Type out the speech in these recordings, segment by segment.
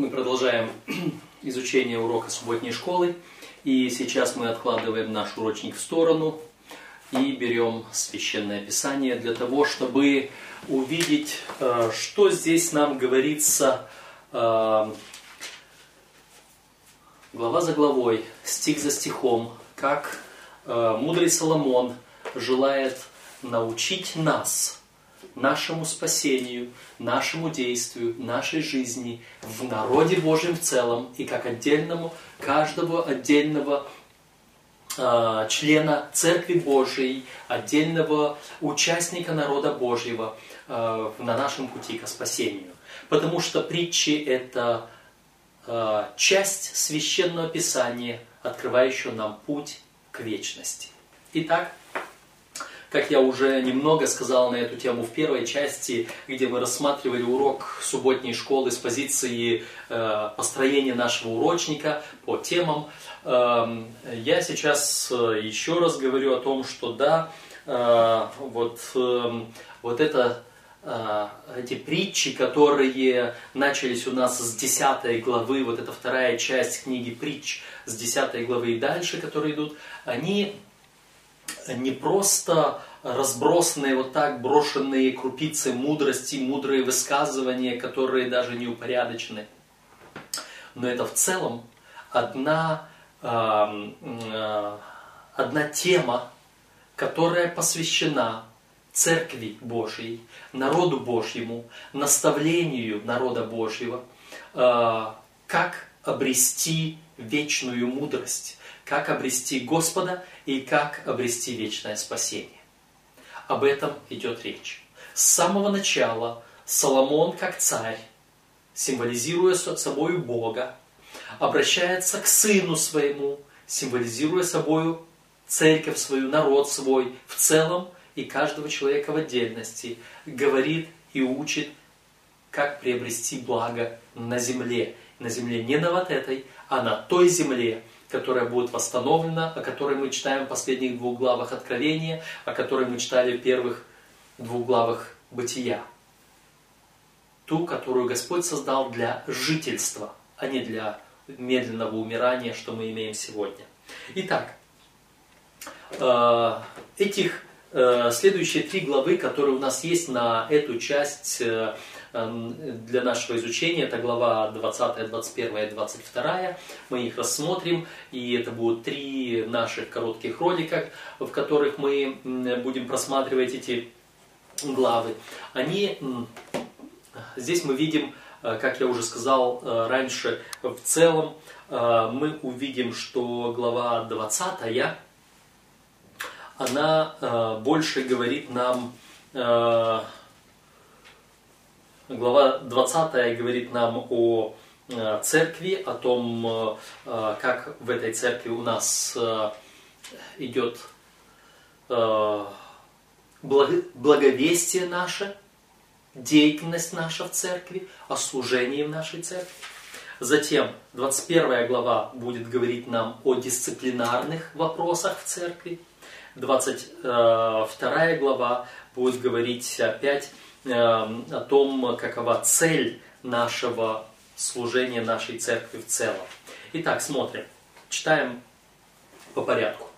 Мы продолжаем изучение урока субботней школы. И сейчас мы откладываем наш урочник в сторону и берем священное писание для того, чтобы увидеть, э, что здесь нам говорится э, глава за главой, стих за стихом, как э, мудрый Соломон желает научить нас – нашему спасению, нашему действию, нашей жизни, в народе Божьем в целом и как отдельному, каждого отдельного э, члена Церкви Божией, отдельного участника народа Божьего э, на нашем пути к спасению. Потому что притчи – это э, часть священного писания, открывающего нам путь к вечности. Итак, как я уже немного сказал на эту тему в первой части, где мы рассматривали урок субботней школы с позиции э, построения нашего урочника по темам, э, я сейчас э, еще раз говорю о том, что да, э, вот, э, вот это эти притчи, которые начались у нас с 10 главы, вот эта вторая часть книги притч с 10 главы и дальше, которые идут, они не просто разбросанные вот так, брошенные крупицы мудрости, мудрые высказывания, которые даже не упорядочены. Но это в целом одна, э, одна тема, которая посвящена Церкви Божьей, народу Божьему, наставлению народа Божьего, э, как обрести вечную мудрость, как обрести Господа и как обрести вечное спасение. Об этом идет речь. С самого начала Соломон, как царь, символизируя собой Бога, обращается к сыну своему, символизируя собой церковь свою, народ свой в целом и каждого человека в отдельности, говорит и учит, как приобрести благо на земле. На земле не на вот этой, а на той земле, которая будет восстановлена, о которой мы читаем в последних двух главах Откровения, о которой мы читали в первых двух главах Бытия. Ту, которую Господь создал для жительства, а не для медленного умирания, что мы имеем сегодня. Итак, э, этих э, следующие три главы, которые у нас есть на эту часть э, для нашего изучения. Это глава 20, 21 и 22. Мы их рассмотрим. И это будут три наших коротких ролика, в которых мы будем просматривать эти главы. Они, здесь мы видим, э, как я уже сказал э, раньше, в целом э, мы увидим, что глава 20, она больше говорит нам Глава 20 говорит нам о э, церкви, о том, э, э, как в этой церкви у нас идет благовестие наше, деятельность наша в церкви, о служении в нашей церкви. Затем 21 глава будет говорить нам о дисциплинарных вопросах в церкви. 22 глава будет говорить опять о том, какова цель нашего служения нашей церкви в целом. Итак, смотрим. Читаем по порядку.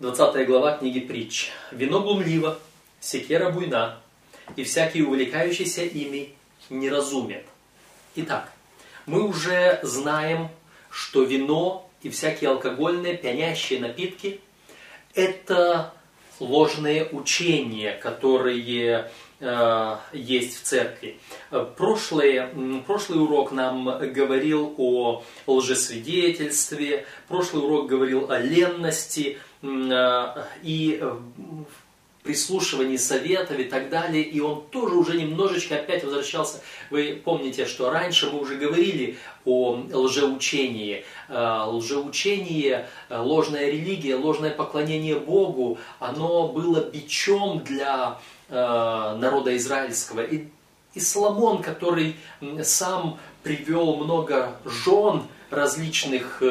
20 глава книги притч. «Вино глумливо, секера буйна, и всякий увлекающийся ими неразумен». Итак, мы уже знаем, что вино и всякие алкогольные пьянящие напитки – это ложные учения, которые э, есть в церкви. Прошлый, прошлый урок нам говорил о лжесвидетельстве, прошлый урок говорил о ленности э, и прислушивании советов и так далее, и он тоже уже немножечко опять возвращался. Вы помните, что раньше мы уже говорили о лжеучении. Э, лжеучение, э, ложная религия, ложное поклонение Богу, оно было бичом для э, народа израильского. И, и Соломон, который сам привел много жен, различных,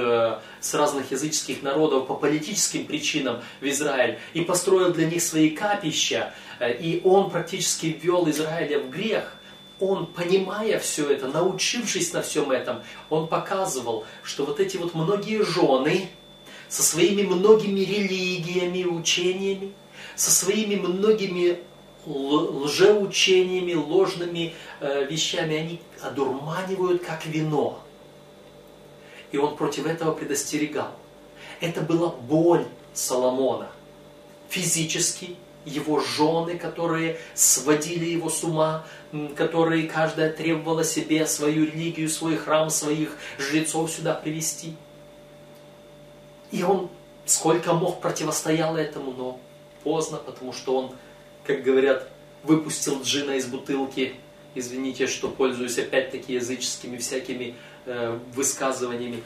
с разных языческих народов по политическим причинам в Израиль и построил для них свои капища, э, и он практически ввел Израиля в грех. он, понимая все это, научившись на всем этом, он показывал, что вот эти вот многие жены со своими многими религиями, учениями, со своими многими лжеучениями, ложными э, вещами, они одурманивают как вино. И он против этого предостерегал. Это была боль Соломона. Физически его жены, которые сводили его с ума, которые каждая требовала себе свою религию, свой храм, своих жрецов сюда привести. И он сколько мог противостоял этому, но поздно, потому что он, как говорят, выпустил джина из бутылки. Извините, что пользуюсь опять-таки языческими всякими э, высказываниями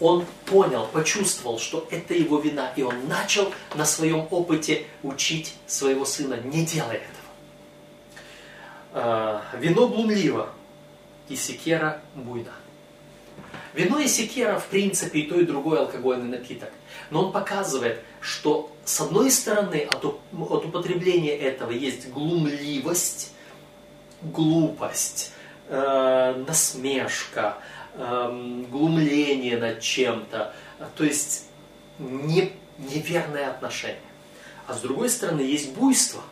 он понял, почувствовал, что это его вина, и он начал на своем опыте учить своего сына, не делай этого. А, вино глумливо, и секера буйна. Вино и секера, в принципе, и то, и другой алкогольный напиток. Но он показывает, что с одной стороны от, от употребления этого есть глумливость, глупость, э, насмешка, эм, глумление над чем-то, то есть не, неверное отношение. А с другой стороны есть буйство.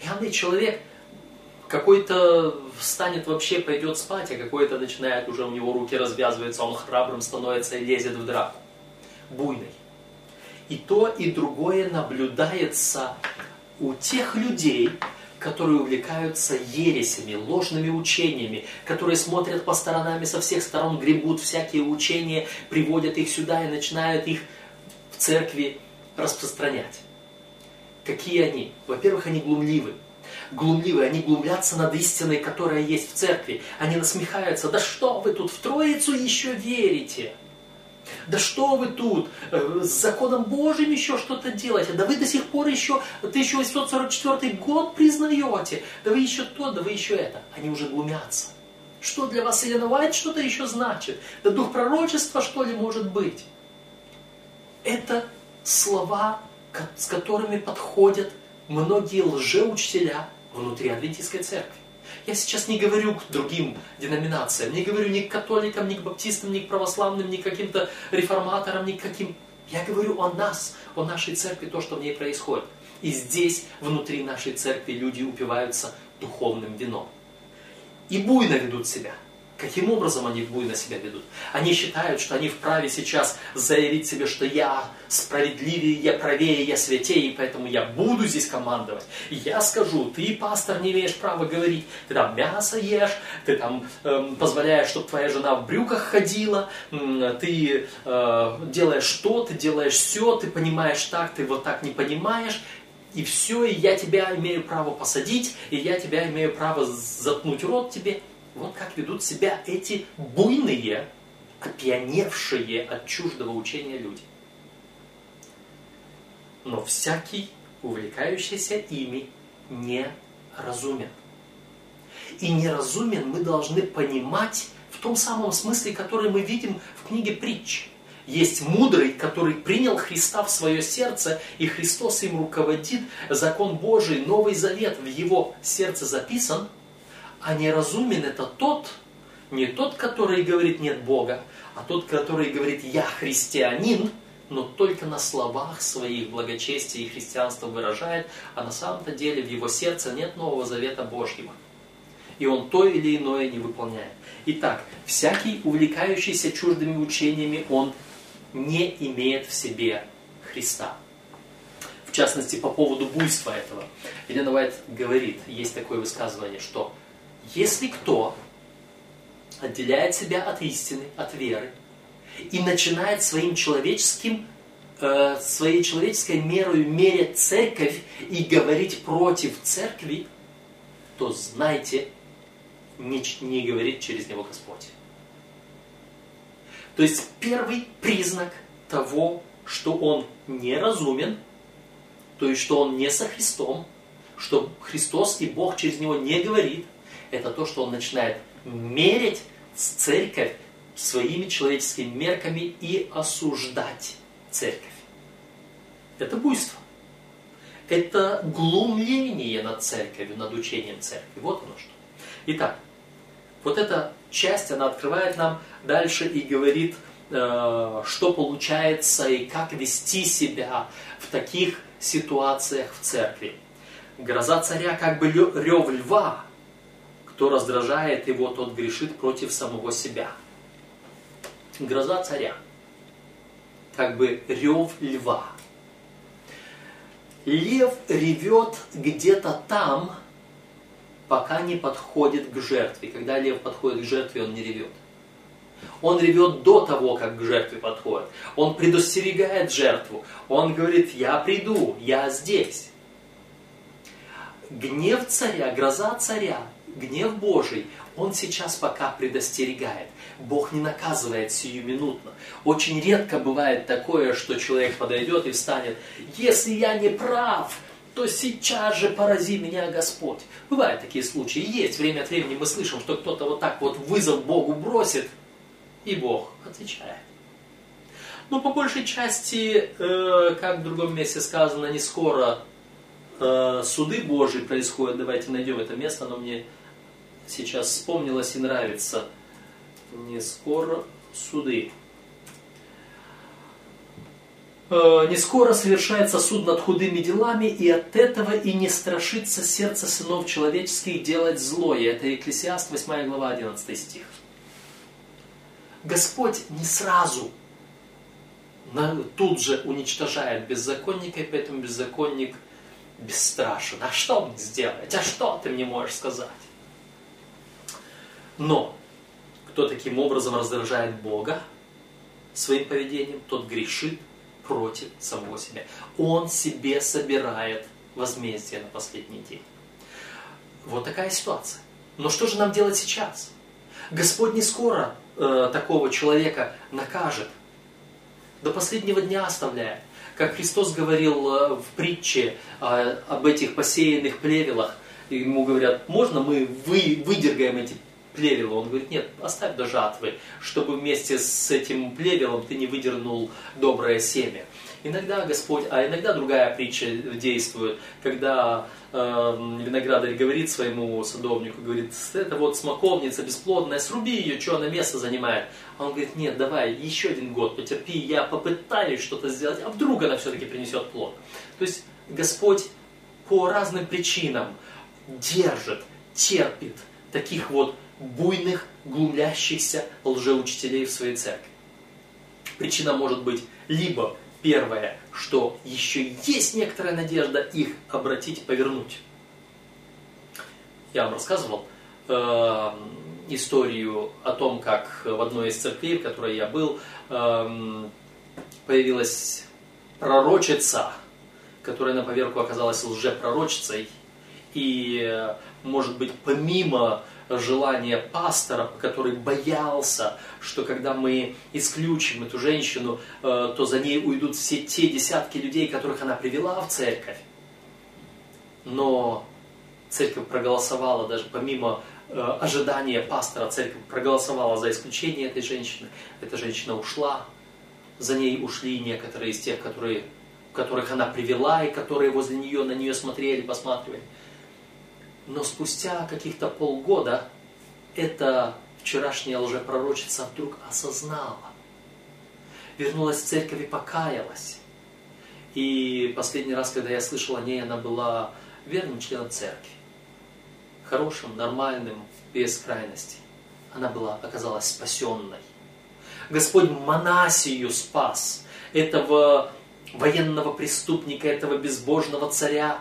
Пьяный человек какой-то встанет вообще, пойдет спать, а какой-то начинает уже у него руки развязываются, он храбрым становится и лезет в драку. Буйный. И то, и другое наблюдается у тех людей, которые увлекаются ересями, ложными учениями, которые смотрят по сторонам и со всех сторон гребут всякие учения, приводят их сюда и начинают их в церкви распространять. Какие они? Во-первых, они глумливы. Глумливы, они глумлятся над истиной, которая есть в церкви. Они насмехаются, да что вы тут в Троицу еще верите? Да что вы тут, э, с законом Божьим еще что-то делаете? Да вы до сих пор еще 1844 год признаете? Да вы еще то, да вы еще это. Они уже глумятся. Что для вас Елена Уайт что-то еще значит? Да дух пророчества что ли может быть? Это слова, с которыми подходят многие лжеучителя внутри Адвентистской церкви. Я сейчас не говорю к другим деноминациям, не говорю ни к католикам, ни к баптистам, ни к православным, ни к каким-то реформаторам, ни к каким... Я говорю о нас, о нашей церкви, то, что в ней происходит. И здесь, внутри нашей церкви, люди упиваются духовным вином. И буйно ведут себя – Каким образом они буйно себя ведут? Они считают, что они вправе сейчас заявить себе, что я справедливее, я правее, я святее, и поэтому я буду здесь командовать. Я скажу, ты, пастор, не имеешь права говорить, ты там мясо ешь, ты там э, позволяешь, чтобы твоя жена в брюках ходила, э, ты э, делаешь что, ты делаешь все, ты понимаешь так, ты вот так не понимаешь, и все, и я тебя имею право посадить, и я тебя имею право заткнуть рот тебе. Вот как ведут себя эти буйные, опьяневшие от чуждого учения люди. Но всякий, увлекающийся ими, не разумен. И неразумен мы должны понимать в том самом смысле, который мы видим в книге притч. Есть мудрый, который принял Христа в свое сердце, и Христос им руководит, закон Божий, Новый Завет в его сердце записан – а неразумен это тот, не тот, который говорит нет Бога, а тот, который говорит я христианин, но только на словах своих благочестие и христианство выражает, а на самом-то деле в его сердце нет Нового Завета Божьего. И он то или иное не выполняет. Итак, всякий, увлекающийся чуждыми учениями, он не имеет в себе Христа. В частности, по поводу буйства этого. Елена Уайт говорит, есть такое высказывание, что если кто отделяет себя от истины, от веры, и начинает своим человеческим, э, своей человеческой мерой мерять церковь и говорить против церкви, то знайте, не, не говорит через него Господь. То есть первый признак того, что он неразумен, то есть что он не со Христом, что Христос и Бог через него не говорит – это то, что он начинает мерить церковь своими человеческими мерками и осуждать церковь. Это буйство. Это глумление над церковью, над учением церкви. Вот оно что. Итак, вот эта часть, она открывает нам дальше и говорит, э, что получается и как вести себя в таких ситуациях в церкви. Гроза царя как бы рев льва, кто раздражает его, тот грешит против самого себя. Гроза царя, как бы рев льва. Лев ревет где-то там, пока не подходит к жертве. Когда лев подходит к жертве, он не ревет. Он ревет до того, как к жертве подходит. Он предостерегает жертву. Он говорит, я приду, я здесь. Гнев царя, гроза царя, гнев Божий, он сейчас пока предостерегает. Бог не наказывает сиюминутно. Очень редко бывает такое, что человек подойдет и встанет, если я не прав, то сейчас же порази меня Господь. Бывают такие случаи. Есть время от времени мы слышим, что кто-то вот так вот вызов Богу бросит, и Бог отвечает. Но по большей части, э, как в другом месте сказано, не скоро э, суды Божьи происходят. Давайте найдем это место, оно мне сейчас вспомнилось и нравится. Не скоро суды. Э, не скоро совершается суд над худыми делами, и от этого и не страшится сердце сынов человеческих делать злое. Это Екклесиаст 8 глава 11 стих. Господь не сразу тут же уничтожает беззаконника, и поэтому беззаконник бесстрашен. А что мне сделать? А что ты мне можешь сказать? Но кто таким образом раздражает Бога своим поведением, тот грешит против самого себя. Он себе собирает возмездие на последний день. Вот такая ситуация. Но что же нам делать сейчас? Господь не скоро э, такого человека накажет. До последнего дня оставляет. Как Христос говорил э, в притче э, об этих посеянных плевелах, ему говорят, можно мы вы, выдергаем эти плевела. Он говорит, нет, оставь до жатвы, чтобы вместе с этим плевелом ты не выдернул доброе семя. Иногда Господь, а иногда другая притча действует, когда э, виноградарь говорит своему садовнику, говорит, это вот смоковница бесплодная, сруби ее, что она место занимает. А он говорит, нет, давай еще один год потерпи, я попытаюсь что-то сделать, а вдруг она все-таки принесет плод. То есть Господь по разным причинам держит, терпит таких вот буйных, глумлящихся лжеучителей в своей церкви. Причина может быть либо первое, что еще есть некоторая надежда их обратить, повернуть. Я вам рассказывал э, историю о том, как в одной из церквей, в которой я был, э, появилась пророчица, которая на поверку оказалась лжепророчицей. И, э, может быть, помимо желание пастора, который боялся, что когда мы исключим эту женщину, э, то за ней уйдут все те десятки людей, которых она привела в церковь. Но церковь проголосовала, даже помимо э, ожидания пастора, церковь проголосовала за исключение этой женщины. Эта женщина ушла, за ней ушли некоторые из тех, которые, которых она привела и которые возле нее на нее смотрели, посматривали. Но спустя каких-то полгода эта вчерашняя лжепророчица вдруг осознала. Вернулась в церковь и покаялась. И последний раз, когда я слышал о ней, она была верным членом церкви. Хорошим, нормальным, без крайностей. Она была, оказалась спасенной. Господь Манасию спас, этого военного преступника, этого безбожного царя,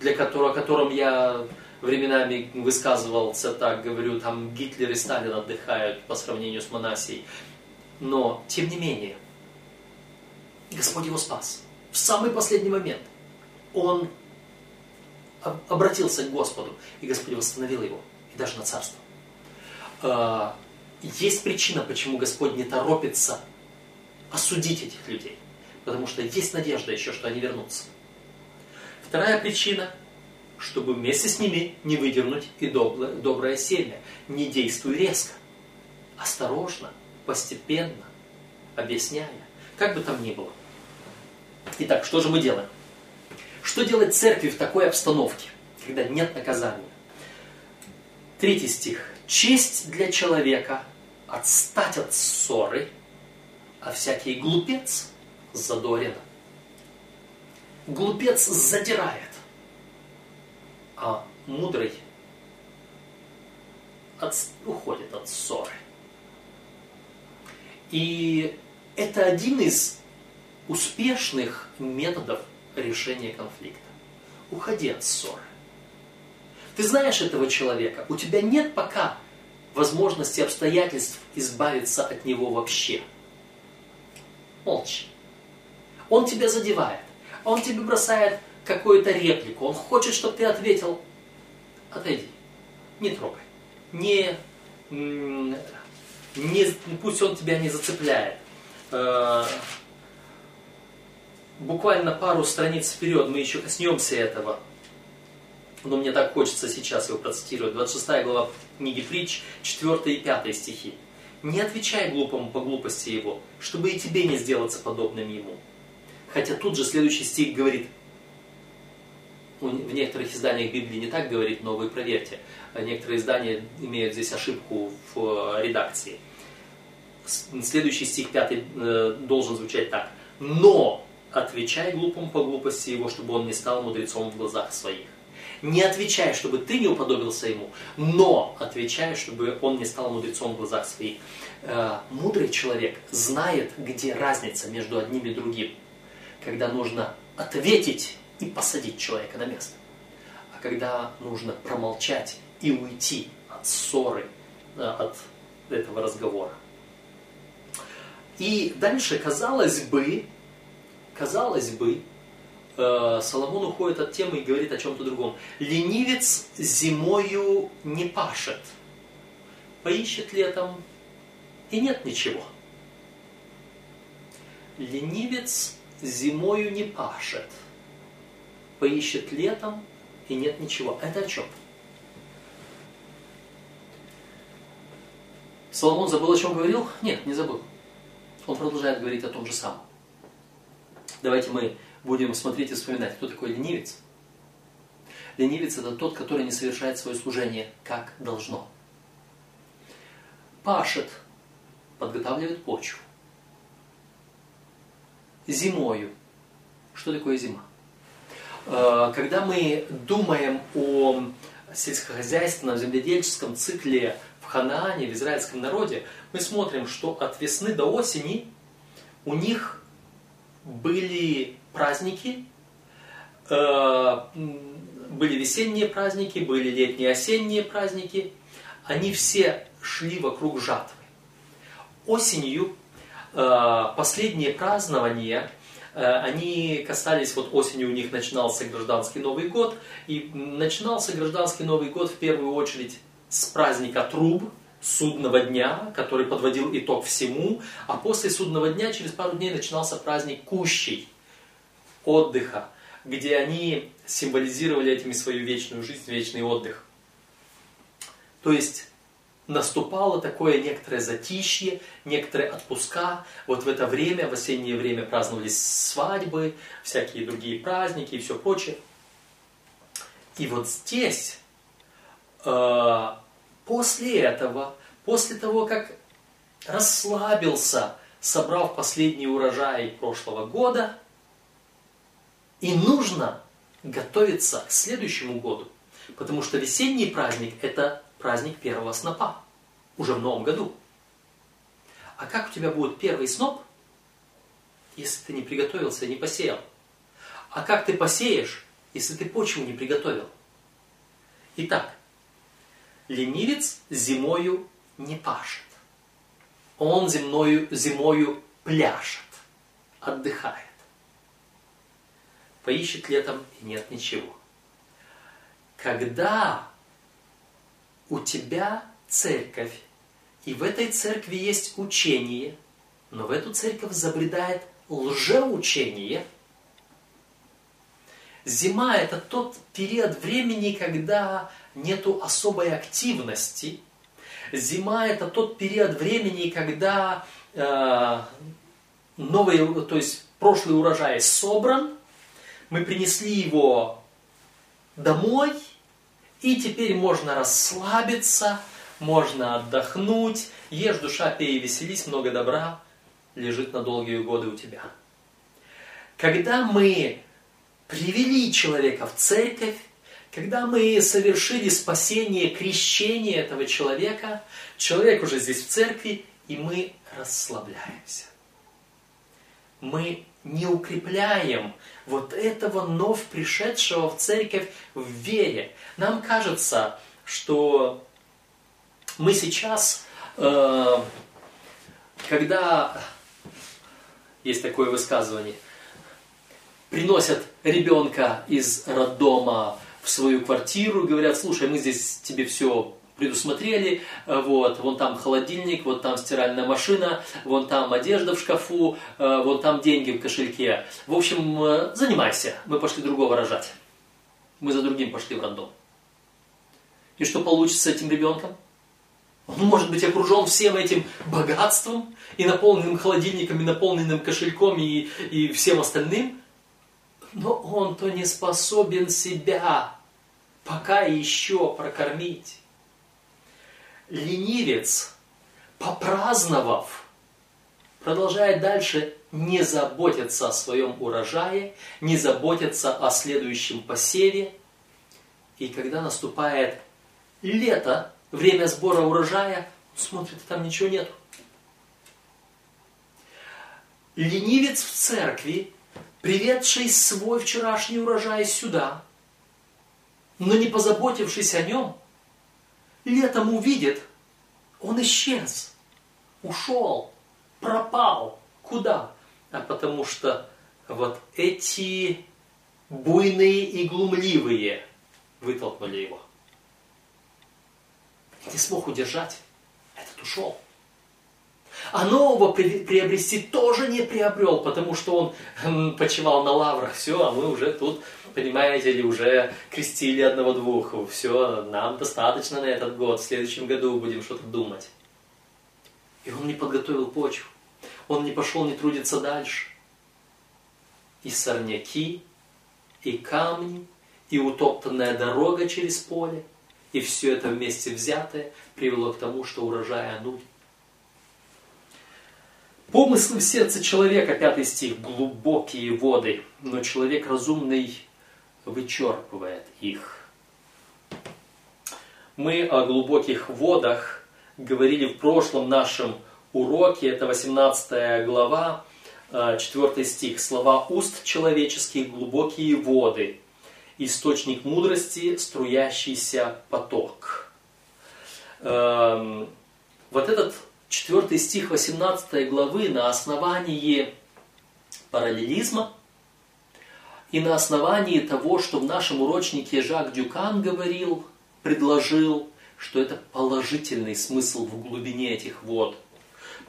для которого, о котором я временами высказывался так, говорю, там Гитлер и Сталин отдыхают по сравнению с Монасией. Но, тем не менее, Господь его спас. В самый последний момент он обратился к Господу, и Господь восстановил его, и даже на царство. А, есть причина, почему Господь не торопится осудить этих людей. Потому что есть надежда еще, что они вернутся. Вторая причина – чтобы вместе с ними не выдернуть и доброе, доброе семя. Не действуй резко. Осторожно, постепенно, объясняя, как бы там ни было. Итак, что же мы делаем? Что делать церкви в такой обстановке, когда нет наказания? Третий стих. Честь для человека отстать от ссоры, а всякий глупец задорен. Глупец задирает, а мудрый от, уходит от ссоры. И это один из успешных методов решения конфликта. Уходи от ссоры. Ты знаешь этого человека, у тебя нет пока возможности обстоятельств избавиться от него вообще. Молчи. Он тебя задевает, он тебе бросает какую-то реплику, он хочет, чтобы ты ответил, отойди, не трогай, не, не, пусть он тебя не зацепляет. Э, буквально пару страниц вперед мы еще коснемся этого. Но мне так хочется сейчас его процитировать. 26 глава книги Притч, 4 и 5 стихи. «Не отвечай глупому по глупости его, чтобы и тебе не сделаться подобным ему». Хотя тут же следующий стих говорит, в некоторых изданиях Библии не так говорит, но вы проверьте. Некоторые издания имеют здесь ошибку в э, редакции. Следующий стих 5 э, должен звучать так. «Но отвечай глупому по глупости его, чтобы он не стал мудрецом в глазах своих». Не отвечай, чтобы ты не уподобился ему, но отвечай, чтобы он не стал мудрецом в глазах своих. Э, мудрый человек знает, где разница между одним и другим. Когда нужно ответить и посадить человека на место. А когда нужно промолчать и уйти от ссоры, э, от этого разговора. И дальше, казалось бы, казалось бы, Э, Соломон уходит от темы и говорит о чем-то другом. Ленивец зимою не пашет, поищет летом, и нет ничего. Ленивец зимою не пашет, поищет летом, и нет ничего. Это о чем? Соломон забыл, о чем говорил? Нет, не забыл. Он продолжает говорить о том же самом. Давайте мы будем смотреть и вспоминать, кто такой ленивец. Ленивец это тот, который не совершает свое служение как должно. Пашет, подготавливает почву. Зимою. Что такое зима? Э, когда мы думаем о сельскохозяйственном, земледельческом цикле в Ханаане, в израильском народе, мы смотрим, что от весны до осени у них были праздники, э, были весенние праздники, были летние осенние праздники, они все шли вокруг жатвы. Осенью э, последние празднования, они касались, вот осенью у них начинался гражданский Новый год, и начинался гражданский Новый год в первую очередь с праздника труб, судного дня, который подводил итог всему, а после судного дня через пару дней начинался праздник Кущей, отдыха, где они символизировали этими свою вечную жизнь, вечный отдых. То есть наступало такое некоторое затишье, некоторые отпуска. Вот в это время, в осеннее время праздновались свадьбы, всякие другие праздники и все прочее. И вот здесь, э, после этого, после того, как расслабился, собрав последний урожай прошлого года, и нужно готовиться к следующему году, потому что весенний праздник – это праздник первого снопа, уже в новом году. А как у тебя будет первый сноп, если ты не приготовился и не посеял? А как ты посеешь, если ты почву не приготовил? Итак, ленивец зимою не пашет. Он земною, зимою пляшет, отдыхает поищет летом и нет ничего. Когда у тебя церковь, и в этой церкви есть учение, но в эту церковь забредает лжеучение, зима это тот период времени, когда нету особой активности, зима это тот период времени, когда э, новый, то есть прошлый урожай собран, мы принесли его домой, и теперь можно расслабиться, можно отдохнуть, ешь душа, пей и веселись, много добра лежит на долгие годы у тебя. Когда мы привели человека в церковь, когда мы совершили спасение, крещение этого человека, человек уже здесь в церкви, и мы расслабляемся. Мы не укрепляем вот этого вновь пришедшего в церковь в вере. Нам кажется, что мы сейчас, э, когда есть такое высказывание, приносят ребенка из роддома в свою квартиру, говорят, слушай, мы здесь тебе все предусмотрели, вот, вон там холодильник, вот там стиральная машина, вон там одежда в шкафу, э, вон там деньги в кошельке. В общем, э, занимайся, мы пошли другого рожать. Мы за другим пошли в роддом. И что получится с этим ребенком? Он может быть окружен всем этим богатством, и наполненным холодильником, и наполненным кошельком, и, и всем остальным, но он-то не способен себя пока еще прокормить ленивец, попраздновав, продолжает дальше не заботиться о своем урожае, не заботиться о следующем посеве. И когда наступает лето, время сбора урожая, он смотрит, там ничего нет. Ленивец в церкви, приведший свой вчерашний урожай сюда, но не позаботившись о нем, летом увидит, он исчез, ушел, пропал. Куда? А потому что вот эти буйные и глумливые вытолкнули его. Не смог удержать. Этот ушел. А нового приобрести тоже не приобрел, потому что он почивал на лаврах. Все, а мы уже тут понимаете ли, уже крестили одного-двух, все, нам достаточно на этот год, в следующем году будем что-то думать. И он не подготовил почву, он не пошел не трудиться дальше. И сорняки, и камни, и утоптанная дорога через поле, и все это вместе взятое привело к тому, что урожая нуль. Помыслы в сердце человека, пятый стих, глубокие воды, но человек разумный вычерпывает их. Мы о глубоких водах говорили в прошлом нашем уроке, это 18 глава, 4 э, стих. Слова уст человеческих глубокие воды, источник мудрости, струящийся поток. Эм, вот этот 4 стих 18 главы на основании параллелизма – и на основании того, что в нашем урочнике Жак Дюкан говорил, предложил, что это положительный смысл в глубине этих вод.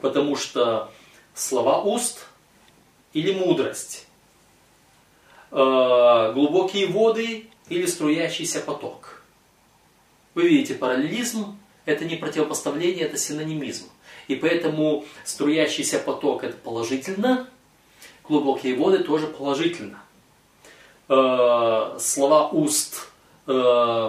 Потому что слова уст или мудрость, э, глубокие воды или струящийся поток. Вы видите, параллелизм – это не противопоставление, это синонимизм. И поэтому струящийся поток – это положительно, глубокие воды тоже положительно э, слова уст э,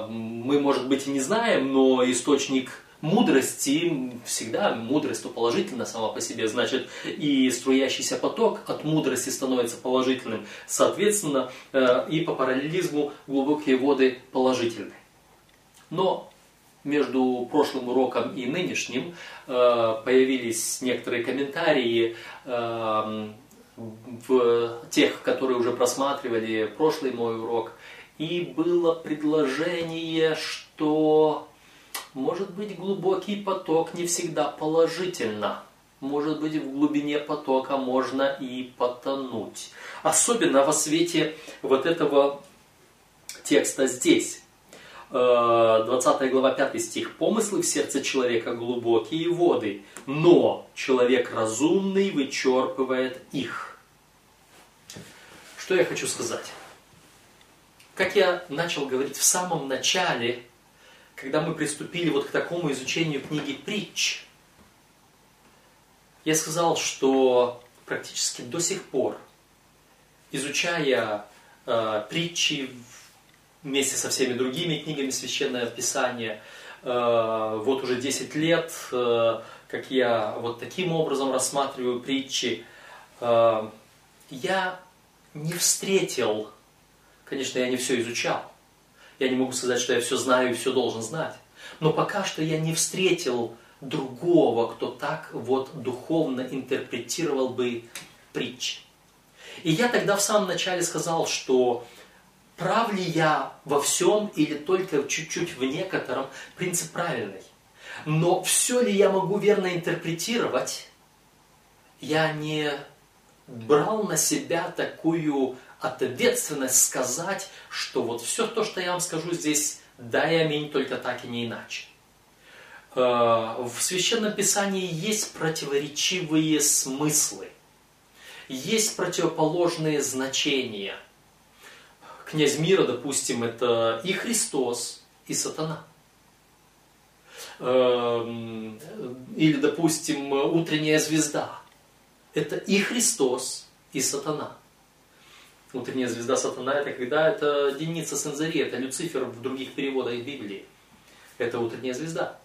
мы, может быть, и не знаем, но источник мудрости всегда, мудрость то положительно сама по себе, значит, и струящийся поток от мудрости становится положительным. Соответственно, э, и по параллелизму глубокие воды положительны. Но между прошлым уроком и нынешним э, появились некоторые комментарии э, в тех, которые уже просматривали прошлый мой урок, и было предложение, что может быть глубокий поток не всегда положительно. Может быть в глубине потока можно и потонуть. Особенно во свете вот этого текста здесь. 20 э, глава 5 стих. «Помыслы в сердце человека глубокие воды, но человек разумный вычерпывает их». Что я хочу сказать? Как я начал говорить в самом начале, когда мы приступили вот к такому изучению книги «Притч», я сказал, что практически до сих пор, изучая э, притчи вместе со всеми другими книгами Священное Писание. Э, вот уже 10 лет, э, как я вот таким образом рассматриваю притчи. Э, я не встретил, конечно, я не все изучал. Я не могу сказать, что я все знаю и все должен знать. Но пока что я не встретил другого, кто так вот духовно интерпретировал бы притчи. И я тогда в самом начале сказал, что прав ли я во всем или только чуть-чуть в некотором, принцип правильный. Но все ли я могу верно интерпретировать, я не брал на себя такую ответственность сказать, что вот все то, что я вам скажу здесь, да и аминь, только так и не иначе. Э, в Священном Писании есть противоречивые смыслы, есть противоположные значения. Князь мира, допустим, это и Христос, и сатана. Эм, или, допустим, утренняя звезда. Это и Христос, и сатана. Утренняя звезда сатана это когда это единица сензари, это Люцифер в других переводах Библии. Это утренняя звезда.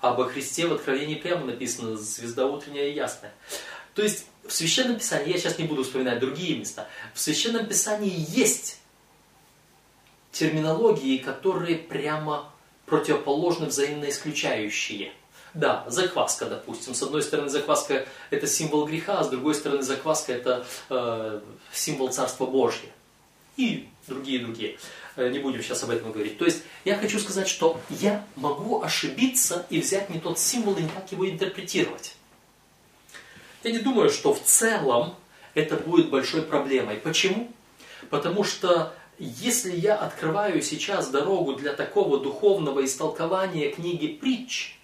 Об Христе в Откровении прямо написано «звезда утренняя и ясная». То есть в Священном Писании, я сейчас не буду вспоминать другие места, в Священном Писании есть терминологии, которые прямо противоположны, взаимно исключающие. Да, закваска, допустим. С одной стороны, закваска – это символ греха, а с другой стороны, закваска – это э, символ Царства Божьего. И другие-другие. Э, не будем сейчас об этом говорить. То есть, я хочу сказать, что я могу ошибиться и взять не тот символ и не так его интерпретировать. Я не думаю, что в целом это будет большой проблемой. Почему? Потому что если я открываю сейчас дорогу для такого духовного истолкования книги притч,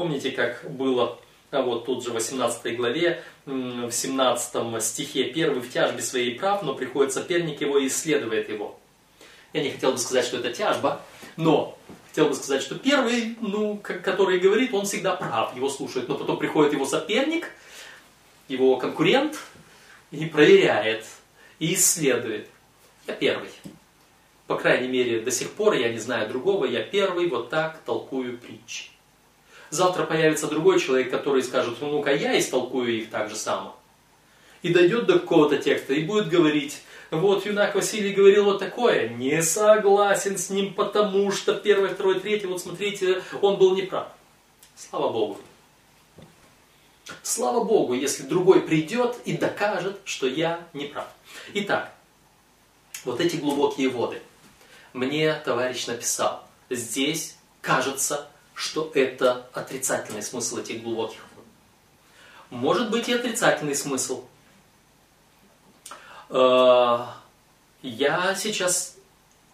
помните, как было а вот тут же в 18 главе, в 17 стихе, первый в тяжбе своей прав, но приходит соперник его и исследует его. Я не хотел бы сказать, что это тяжба, но хотел бы сказать, что первый, ну, который говорит, он всегда прав, его слушает, но потом приходит его соперник, его конкурент, и проверяет, и исследует. Я первый. По крайней мере, до сих пор я не знаю другого, я первый вот так толкую притчи. Завтра появится другой человек, который скажет, ну ну-ка я истолкую их так же само. И дойдет до какого-то текста и будет говорить, вот юнак Василий говорил вот такое, не согласен с ним, потому что первый, второй, третий, вот смотрите, он был неправ. Слава Богу. Слава Богу, если другой придет и докажет, что я не прав. Итак, вот эти глубокие воды. Мне товарищ написал, здесь кажется, что это отрицательный смысл этих глубоких вод. Может быть и отрицательный смысл. Э, я сейчас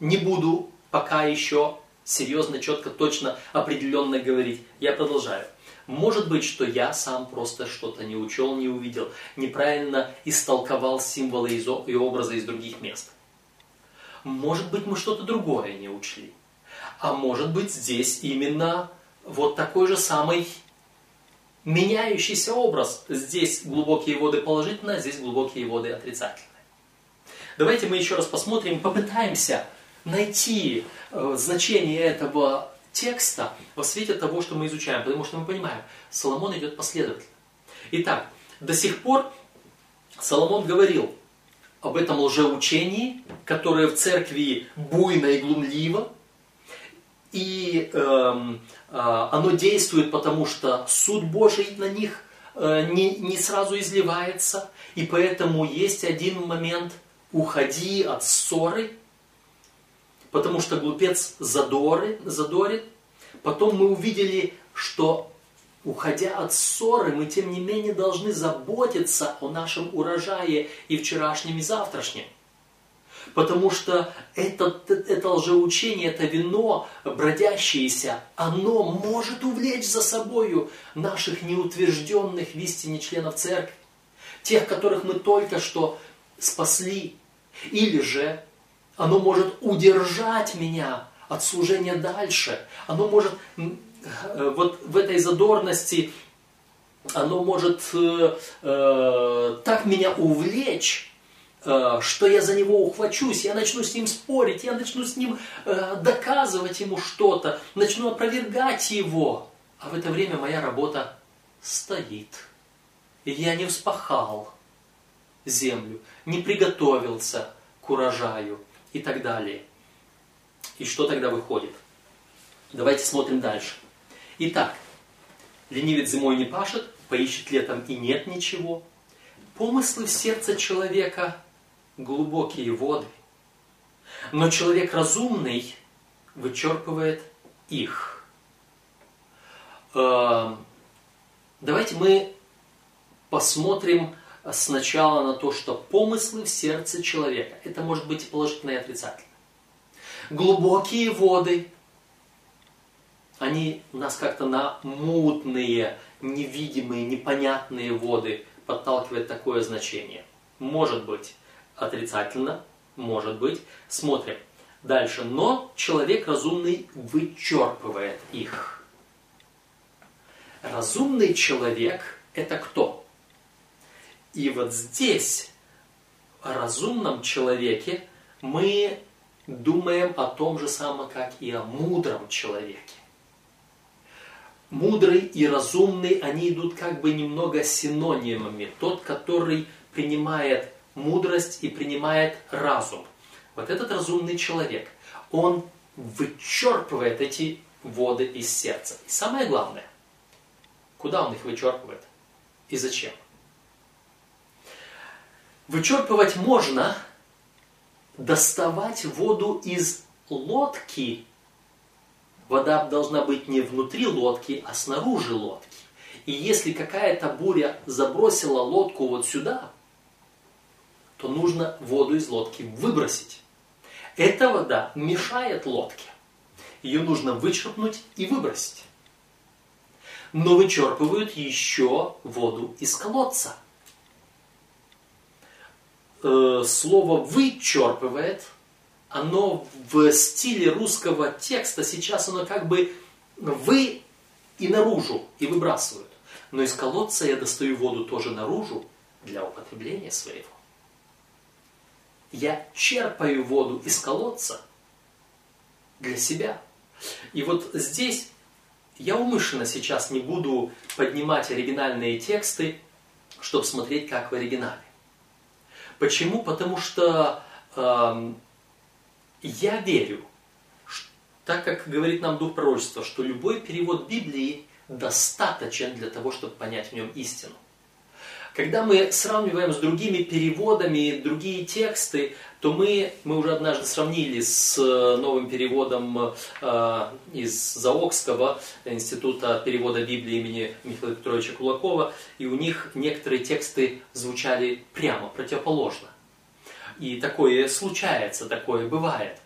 не буду пока еще серьезно, четко, точно, определенно говорить. Я продолжаю. Может быть, что я сам просто что-то не учел, не увидел, неправильно истолковал символы и образы из других мест. Может быть, мы что-то другое не учли. А может быть, здесь именно вот такой же самый меняющийся образ. Здесь глубокие воды положительные, а здесь глубокие воды отрицательные. Давайте мы еще раз посмотрим, попытаемся найти э, значение этого текста во свете того, что мы изучаем, потому что мы понимаем, Соломон идет последовательно. Итак, до сих пор Соломон говорил, об этом лжеучении, которое в церкви буйно и глумливо. И эм, э, оно действует, потому что суд Божий на них э, не, не сразу изливается. И поэтому есть один момент – уходи от ссоры, потому что глупец задоры, задорит. Потом мы увидели, что Уходя от ссоры, мы тем не менее должны заботиться о нашем урожае и вчерашнем, и завтрашнем. Потому что это, это лжеучение, это вино бродящееся, оно может увлечь за собою наших неутвержденных в истине членов церкви. Тех, которых мы только что спасли. Или же оно может удержать меня от служения дальше. Оно может Э, вот в этой задорности оно может э, э, так меня увлечь, что я за него ухвачусь, я начну с ним спорить, я начну с ним э, доказывать ему что-то, начну опровергать его. А в это время моя работа стоит. Я не вспахал землю, не приготовился к урожаю и так далее. И что тогда выходит? Давайте смотрим дальше. Итак, ленивец зимой не пашет, поищет летом и нет ничего. Помыслы в сердце человека – глубокие воды. Но человек разумный вычерпывает их. Эм, давайте мы посмотрим сначала на то, что помыслы в сердце человека. Это может быть положительно и отрицательно. Глубокие воды, они нас как-то на мутные, невидимые, непонятные воды подталкивает такое значение. Может быть отрицательно, может быть. Смотрим дальше. Но человек разумный вычерпывает их. Разумный человек – это кто? И вот здесь, о разумном человеке, мы думаем о том же самом, как и о мудром человеке. Мудрый и разумный, они идут как бы немного синонимами. Тот, который принимает мудрость и принимает разум. Вот этот разумный человек, он вычерпывает эти воды из сердца. И самое главное, куда он их вычерпывает и зачем? Вычерпывать можно, доставать воду из лодки. Вода должна быть не внутри лодки, а снаружи лодки. И если какая-то буря забросила лодку вот сюда, то нужно воду из лодки выбросить. Эта вода мешает лодке. Ее нужно вычерпнуть и выбросить. Но вычерпывают еще воду из колодца – э, слово «вычерпывает», оно в стиле русского текста сейчас оно как бы «вы» и наружу, и выбрасывают. Но из колодца я достаю воду тоже наружу для употребления своего. Я черпаю воду из колодца для себя. И вот здесь я умышленно сейчас не буду поднимать оригинальные тексты, чтобы смотреть, как в оригинале. Почему? Потому что э, я верю, что, так как говорит нам Дух Пророчества, что любой перевод Библии достаточен для того, чтобы понять в нем истину. Когда мы сравниваем с другими переводами другие тексты, то мы, мы уже однажды сравнили с э, новым переводом э, из Заокского института перевода Библии имени Михаила Петровича Кулакова, и у них некоторые тексты звучали прямо противоположно. И такое случается, такое бывает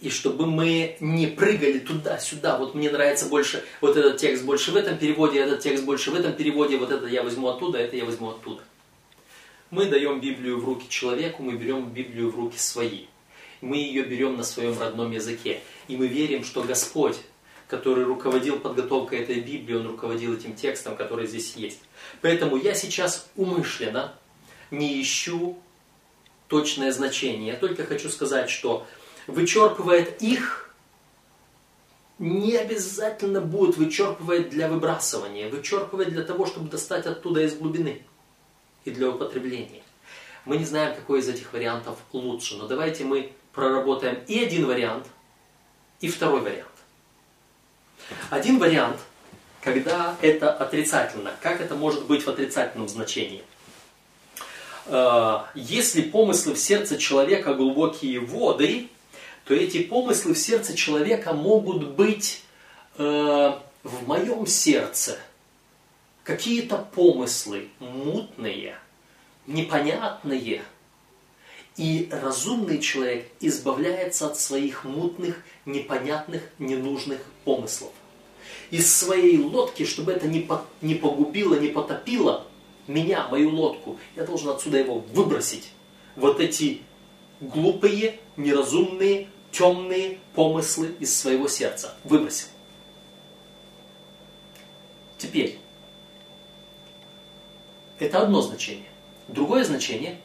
и чтобы мы не прыгали туда-сюда. Вот мне нравится больше вот этот текст больше в этом переводе, этот текст больше в этом переводе, вот это я возьму оттуда, это я возьму оттуда. Мы даем Библию в руки человеку, мы берем Библию в руки свои. Мы ее берем на своем родном языке. И мы верим, что Господь, который руководил подготовкой этой Библии, Он руководил этим текстом, который здесь есть. Поэтому я сейчас умышленно не ищу точное значение. Я только хочу сказать, что вычерпывает их, не обязательно будет вычерпывать для выбрасывания, вычерпывать для того, чтобы достать оттуда из глубины и для употребления. Мы не знаем, какой из этих вариантов лучше, но давайте мы проработаем и один вариант, и второй вариант. Один вариант, когда это отрицательно. Как это может быть в отрицательном значении? Э, если помыслы в сердце человека глубокие воды, то эти помыслы в сердце человека могут быть э, в моем сердце. Какие-то помыслы мутные, непонятные. И разумный человек избавляется от своих мутных, непонятных, ненужных помыслов. Из своей лодки, чтобы это не, по, не погубило, не потопило меня, мою лодку, я должен отсюда его выбросить. Вот эти глупые, неразумные, темные помыслы из своего сердца. Выбросил. Теперь, это одно значение. Другое значение,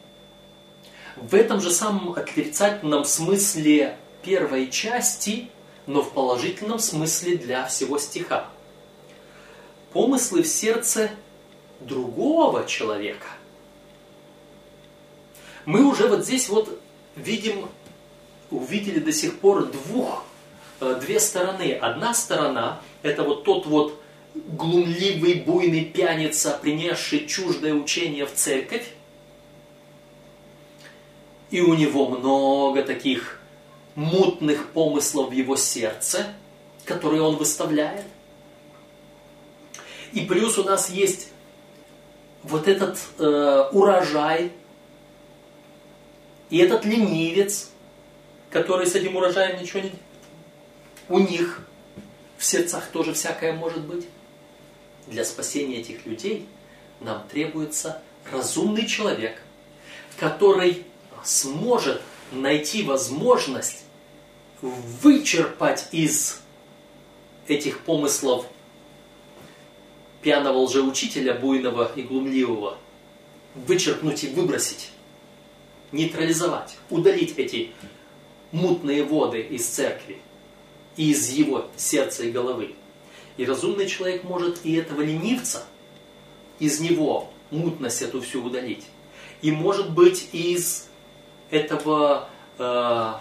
в этом же самом отрицательном смысле первой части, но в положительном смысле для всего стиха. Помыслы в сердце другого человека. Мы уже вот здесь вот видим, увидели до сих пор двух, э, две стороны. Одна сторона – это вот тот вот глумливый, буйный пьяница, принесший чуждое учение в церковь. И у него много таких мутных помыслов в его сердце, которые он выставляет. И плюс у нас есть вот этот э, урожай, и этот ленивец, который с этим урожаем ничего не. У них в сердцах тоже всякое может быть. Для спасения этих людей нам требуется разумный человек, который сможет найти возможность вычерпать из этих помыслов пьяного лжеучителя, буйного и глумливого, вычеркнуть и выбросить, нейтрализовать, удалить эти мутные воды из церкви и из его сердца и головы. И разумный человек может и этого ленивца, из него мутность эту всю удалить. И может быть из этого э,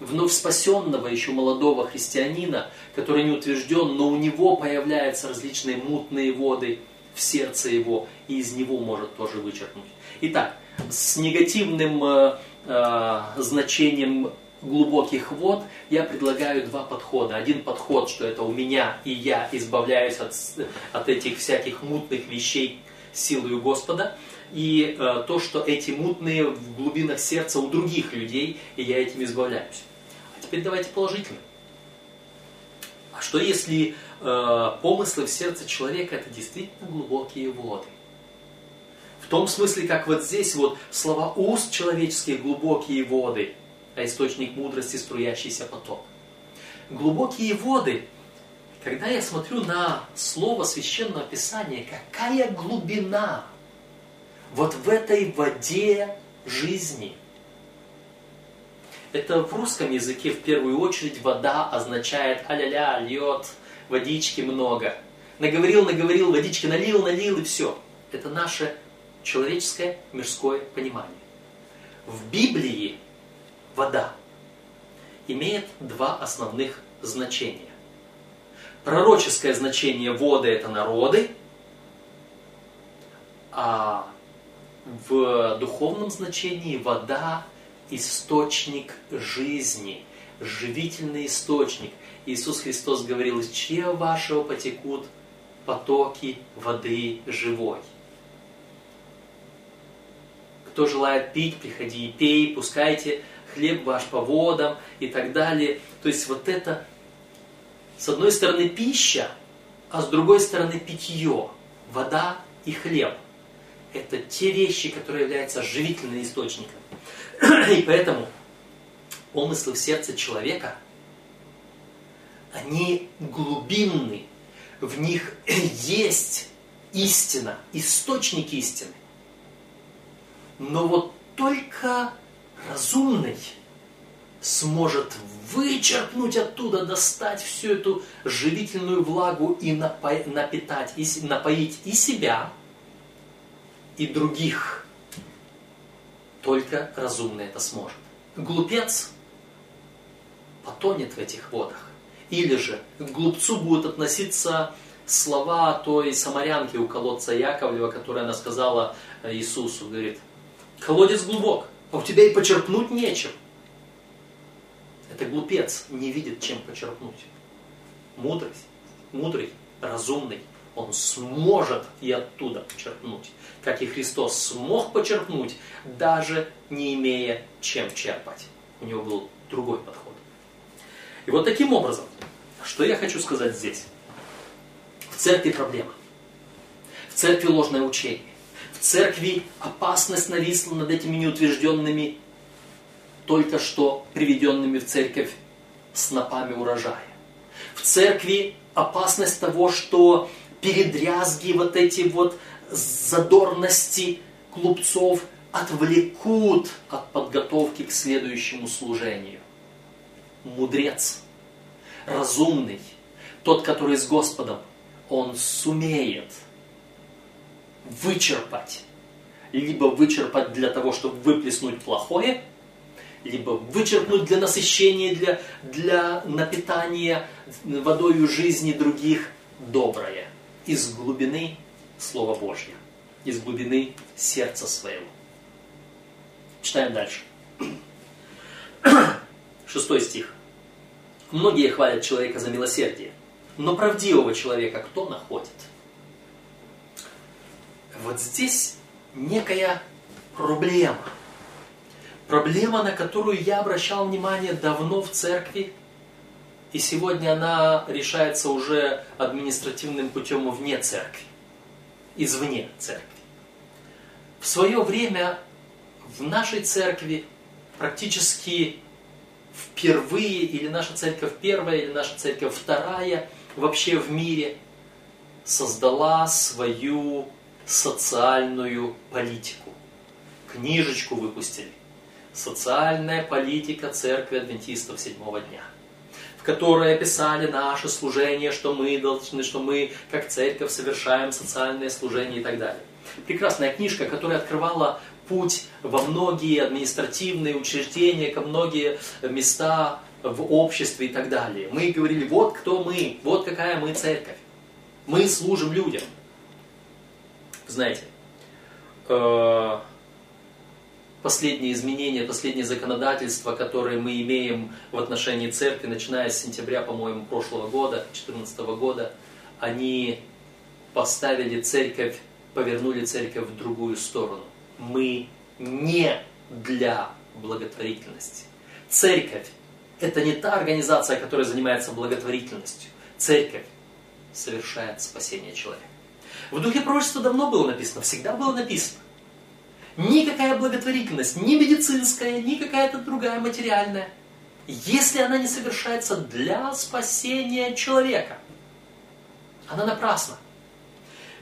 вновь спасенного еще молодого христианина, который не утвержден, но у него появляются различные мутные воды в сердце его, и из него может тоже вычеркнуть. Итак, с негативным э, э, значением глубоких вод, я предлагаю два подхода. Один подход, что это у меня и я избавляюсь от, от этих всяких мутных вещей силою Господа. И э, то, что эти мутные в глубинах сердца у других людей, и я этим избавляюсь. А теперь давайте положительно. А что если э, помыслы в сердце человека это действительно глубокие воды? В том смысле, как вот здесь вот слова уст человеческие глубокие воды – а источник мудрости струящийся поток. Глубокие воды, когда я смотрю на слово священного писания, какая глубина вот в этой воде жизни. Это в русском языке в первую очередь вода означает а-ля-ля, льет, водички много. Наговорил, наговорил, водички налил, налил и все. Это наше человеческое мирское понимание. В Библии вода, имеет два основных значения. Пророческое значение воды – это народы, а в духовном значении вода – источник жизни, живительный источник. Иисус Христос говорил, из чьего вашего потекут потоки воды живой. Кто желает пить, приходи и пей, пускайте хлеб ваш по водам и так далее. То есть вот это, с одной стороны, пища, а с другой стороны, питье, вода и хлеб. Это те вещи, которые являются живительным источником. И поэтому помыслы в сердце человека, они глубинны, в них есть истина, источник истины. Но вот только разумный сможет вычерпнуть оттуда, достать всю эту живительную влагу и напитать, и напоить и себя, и других. Только разумный это сможет. Глупец потонет в этих водах. Или же к глупцу будут относиться слова той самарянки у колодца Яковлева, которая она сказала Иисусу, говорит, колодец глубок, а у тебя и почерпнуть нечем. Это глупец не видит, чем почерпнуть. Мудрость, мудрый, разумный, он сможет и оттуда почерпнуть. Как и Христос смог почерпнуть, даже не имея чем черпать. У него был другой подход. И вот таким образом, что я хочу сказать здесь. В церкви проблема. В церкви ложное учение церкви опасность нависла над этими неутвержденными, только что приведенными в церковь снопами урожая. В церкви опасность того, что передрязги, вот эти вот задорности клубцов отвлекут от подготовки к следующему служению. Мудрец, разумный, тот, который с Господом, он сумеет вычерпать, либо вычерпать для того, чтобы выплеснуть плохое, либо вычерпнуть для насыщения, для, для напитания водою жизни других доброе из глубины Слова Божьего, из глубины сердца своего. Читаем дальше. Шестой стих. Многие хвалят человека за милосердие, но правдивого человека кто находит? Вот здесь некая проблема. Проблема, на которую я обращал внимание давно в церкви, и сегодня она решается уже административным путем вне церкви, извне церкви. В свое время в нашей церкви практически впервые, или наша церковь первая, или наша церковь вторая вообще в мире создала свою социальную политику. Книжечку выпустили. Социальная политика церкви адвентистов седьмого дня в которой описали наше служение, что мы должны, что мы как церковь совершаем социальное служение и так далее. Прекрасная книжка, которая открывала путь во многие административные учреждения, ко многие места в обществе и так далее. Мы говорили, вот кто мы, вот какая мы церковь. Мы служим людям. Знаете, э, последние изменения, последние законодательства, которые мы имеем в отношении церкви, начиная с сентября, по-моему, прошлого года, 2014 года, они поставили церковь, повернули церковь в другую сторону. Мы не для благотворительности. Церковь – это не та организация, которая занимается благотворительностью. Церковь совершает спасение человека. В духе пророчества давно было написано, всегда было написано. Никакая благотворительность, ни медицинская, ни какая-то другая материальная, если она не совершается для спасения человека, она напрасна.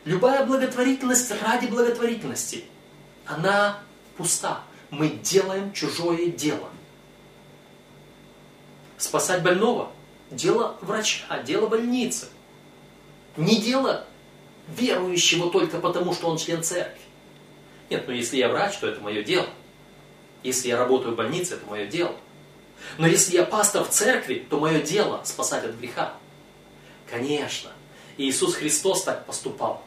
Любая благотворительность ради благотворительности, она пуста. Мы делаем чужое дело. Спасать больного – дело врача, дело больницы. Не дело верующего только потому, что он член церкви. Нет, ну если я врач, то это мое дело. Если я работаю в больнице, это мое дело. Но если я пастор в церкви, то мое дело спасать от греха. Конечно, Иисус Христос так поступал.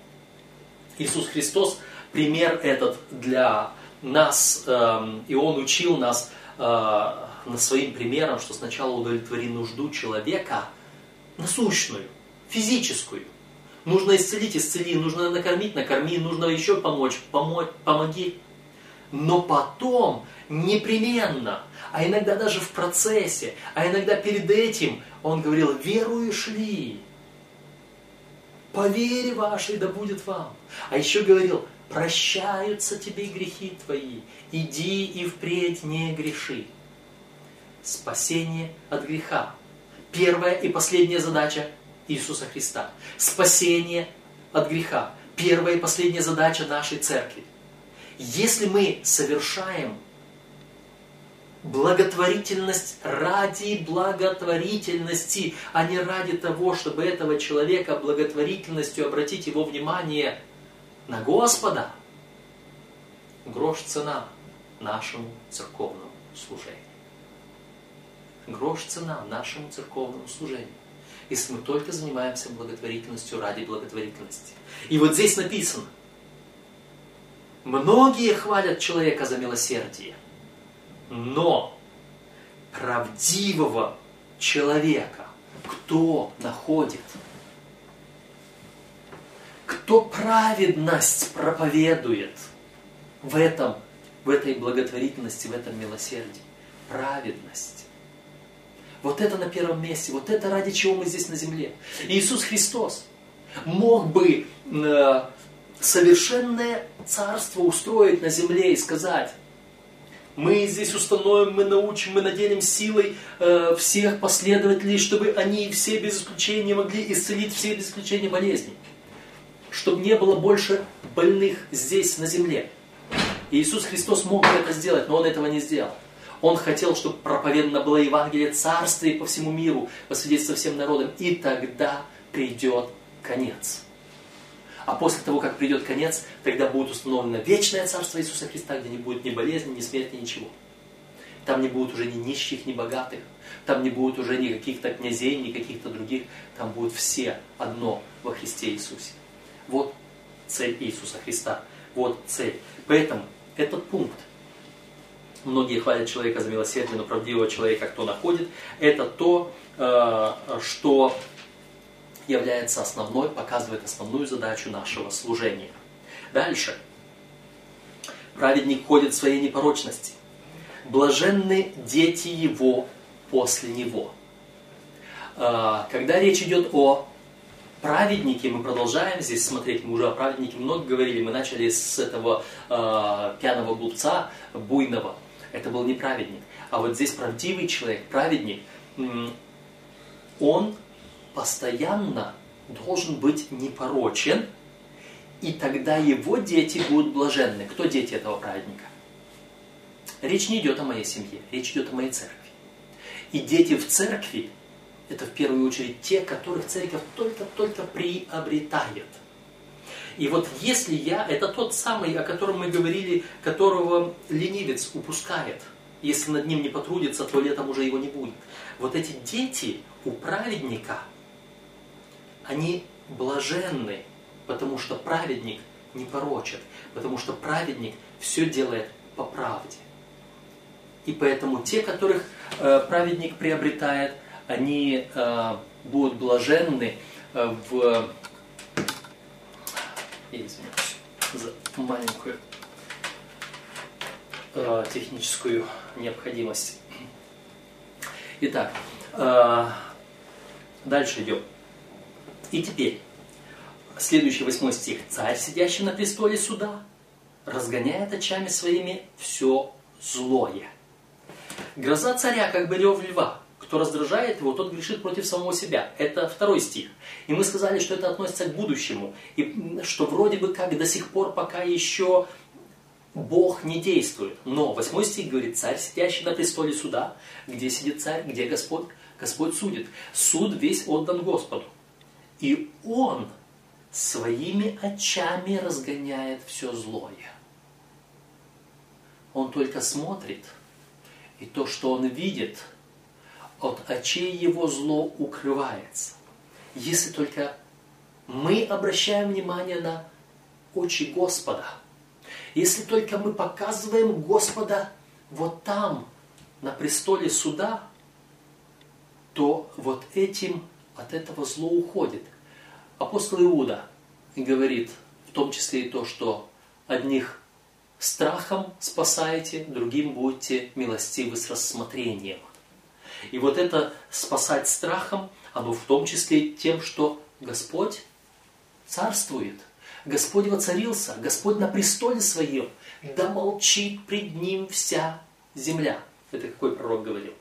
Иисус Христос пример этот для нас, э, и Он учил нас э, своим примером, что сначала удовлетвори нужду человека насущную, физическую, Нужно исцелить, исцели, нужно накормить, накорми, нужно еще помочь, помочь, помоги. Но потом непременно, а иногда даже в процессе, а иногда перед этим он говорил, веруешь ли? По вере вашей да будет вам. А еще говорил, прощаются тебе грехи твои, иди и впредь не греши. Спасение от греха. Первая и последняя задача Иисуса Христа. Спасение от греха. Первая и последняя задача нашей церкви. Если мы совершаем благотворительность ради благотворительности, а не ради того, чтобы этого человека благотворительностью обратить его внимание на Господа, грош цена нашему церковному служению. Грош цена нашему церковному служению если мы только занимаемся благотворительностью ради благотворительности. И вот здесь написано, многие хвалят человека за милосердие, но правдивого человека кто находит? Кто праведность проповедует в этом, в этой благотворительности, в этом милосердии? Праведность. Вот это на первом месте, вот это ради чего мы здесь на земле. Иисус Христос мог бы э, совершенное царство устроить на земле и сказать, мы здесь установим, мы научим, мы наделим силой э, всех последователей, чтобы они все без исключения могли исцелить все без исключения болезни. Чтобы не было больше больных здесь на земле. Иисус Христос мог бы это сделать, но Он этого не сделал. Он хотел, чтобы проповедано было Евангелие Царствия по всему миру, по свидетельству всем народам, и тогда придет конец. А после того, как придет конец, тогда будет установлено вечное Царство Иисуса Христа, где не будет ни болезни, ни смерти, ничего. Там не будет уже ни нищих, ни богатых. Там не будет уже ни каких-то князей, ни каких-то других. Там будут все одно во Христе Иисусе. Вот цель Иисуса Христа. Вот цель. Поэтому этот пункт, многие хвалят человека за милосердие, но правдивого человека кто находит, это то, э, что является основной, показывает основную задачу нашего служения. Дальше. Праведник ходит в своей непорочности. Блаженны дети его после него. А, когда речь идет о праведнике, мы продолжаем здесь смотреть, мы уже о праведнике много говорили, мы начали с этого э, пьяного глупца, буйного. Это был не праведник. А вот здесь правдивый человек, праведник, он постоянно должен быть непорочен, и тогда его дети будут блаженны. Кто дети этого праведника? Речь не идет о моей семье, речь идет о моей церкви. И дети в церкви – это в первую очередь те, которых церковь только-только приобретает. И вот если я, это тот самый, о котором мы говорили, которого ленивец упускает. Если над ним не потрудится, то летом уже его не будет. Вот эти дети у праведника – они блаженны, потому что праведник не порочит, потому что праведник все делает по правде. И поэтому те, которых э, праведник приобретает, они э, будут блаженны э, в... Я за маленькую э, техническую необходимость. Итак, э, дальше идем. И теперь, следующий восьмой стих. «Царь, сидящий на престоле суда, разгоняет очами своими все злое». Гроза царя, как бы рев льва. Кто раздражает его, тот грешит против самого себя. Это второй стих. И мы сказали, что это относится к будущему. И что вроде бы как до сих пор пока еще Бог не действует. Но восьмой стих говорит, царь, сидящий на престоле суда, где сидит царь, где Господь? Господь судит. Суд весь отдан Господу. И он своими очами разгоняет все злое. Он только смотрит, и то, что он видит, от очей его зло укрывается. Если только мы обращаем внимание на очи Господа, если только мы показываем Господа вот там, на престоле суда, то вот этим от этого зло уходит. Апостол Иуда говорит в том числе и то, что одних страхом спасаете, другим будете милостивы с рассмотрением. И вот это спасать страхом, оно в том числе тем, что Господь царствует. Господь воцарился, Господь на престоле своем, да молчит пред Ним вся земля. Это какой пророк говорил?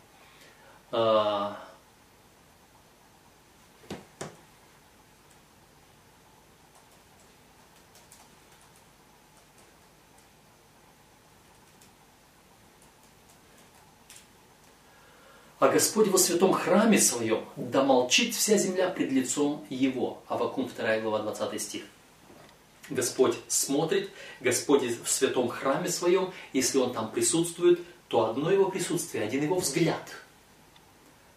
А, Господь во святом храме своем, да молчит вся земля пред лицом Его. Авакум 2 глава 20 стих. Господь смотрит, Господь в святом храме своем, если Он там присутствует, то одно Его присутствие, один Его взгляд.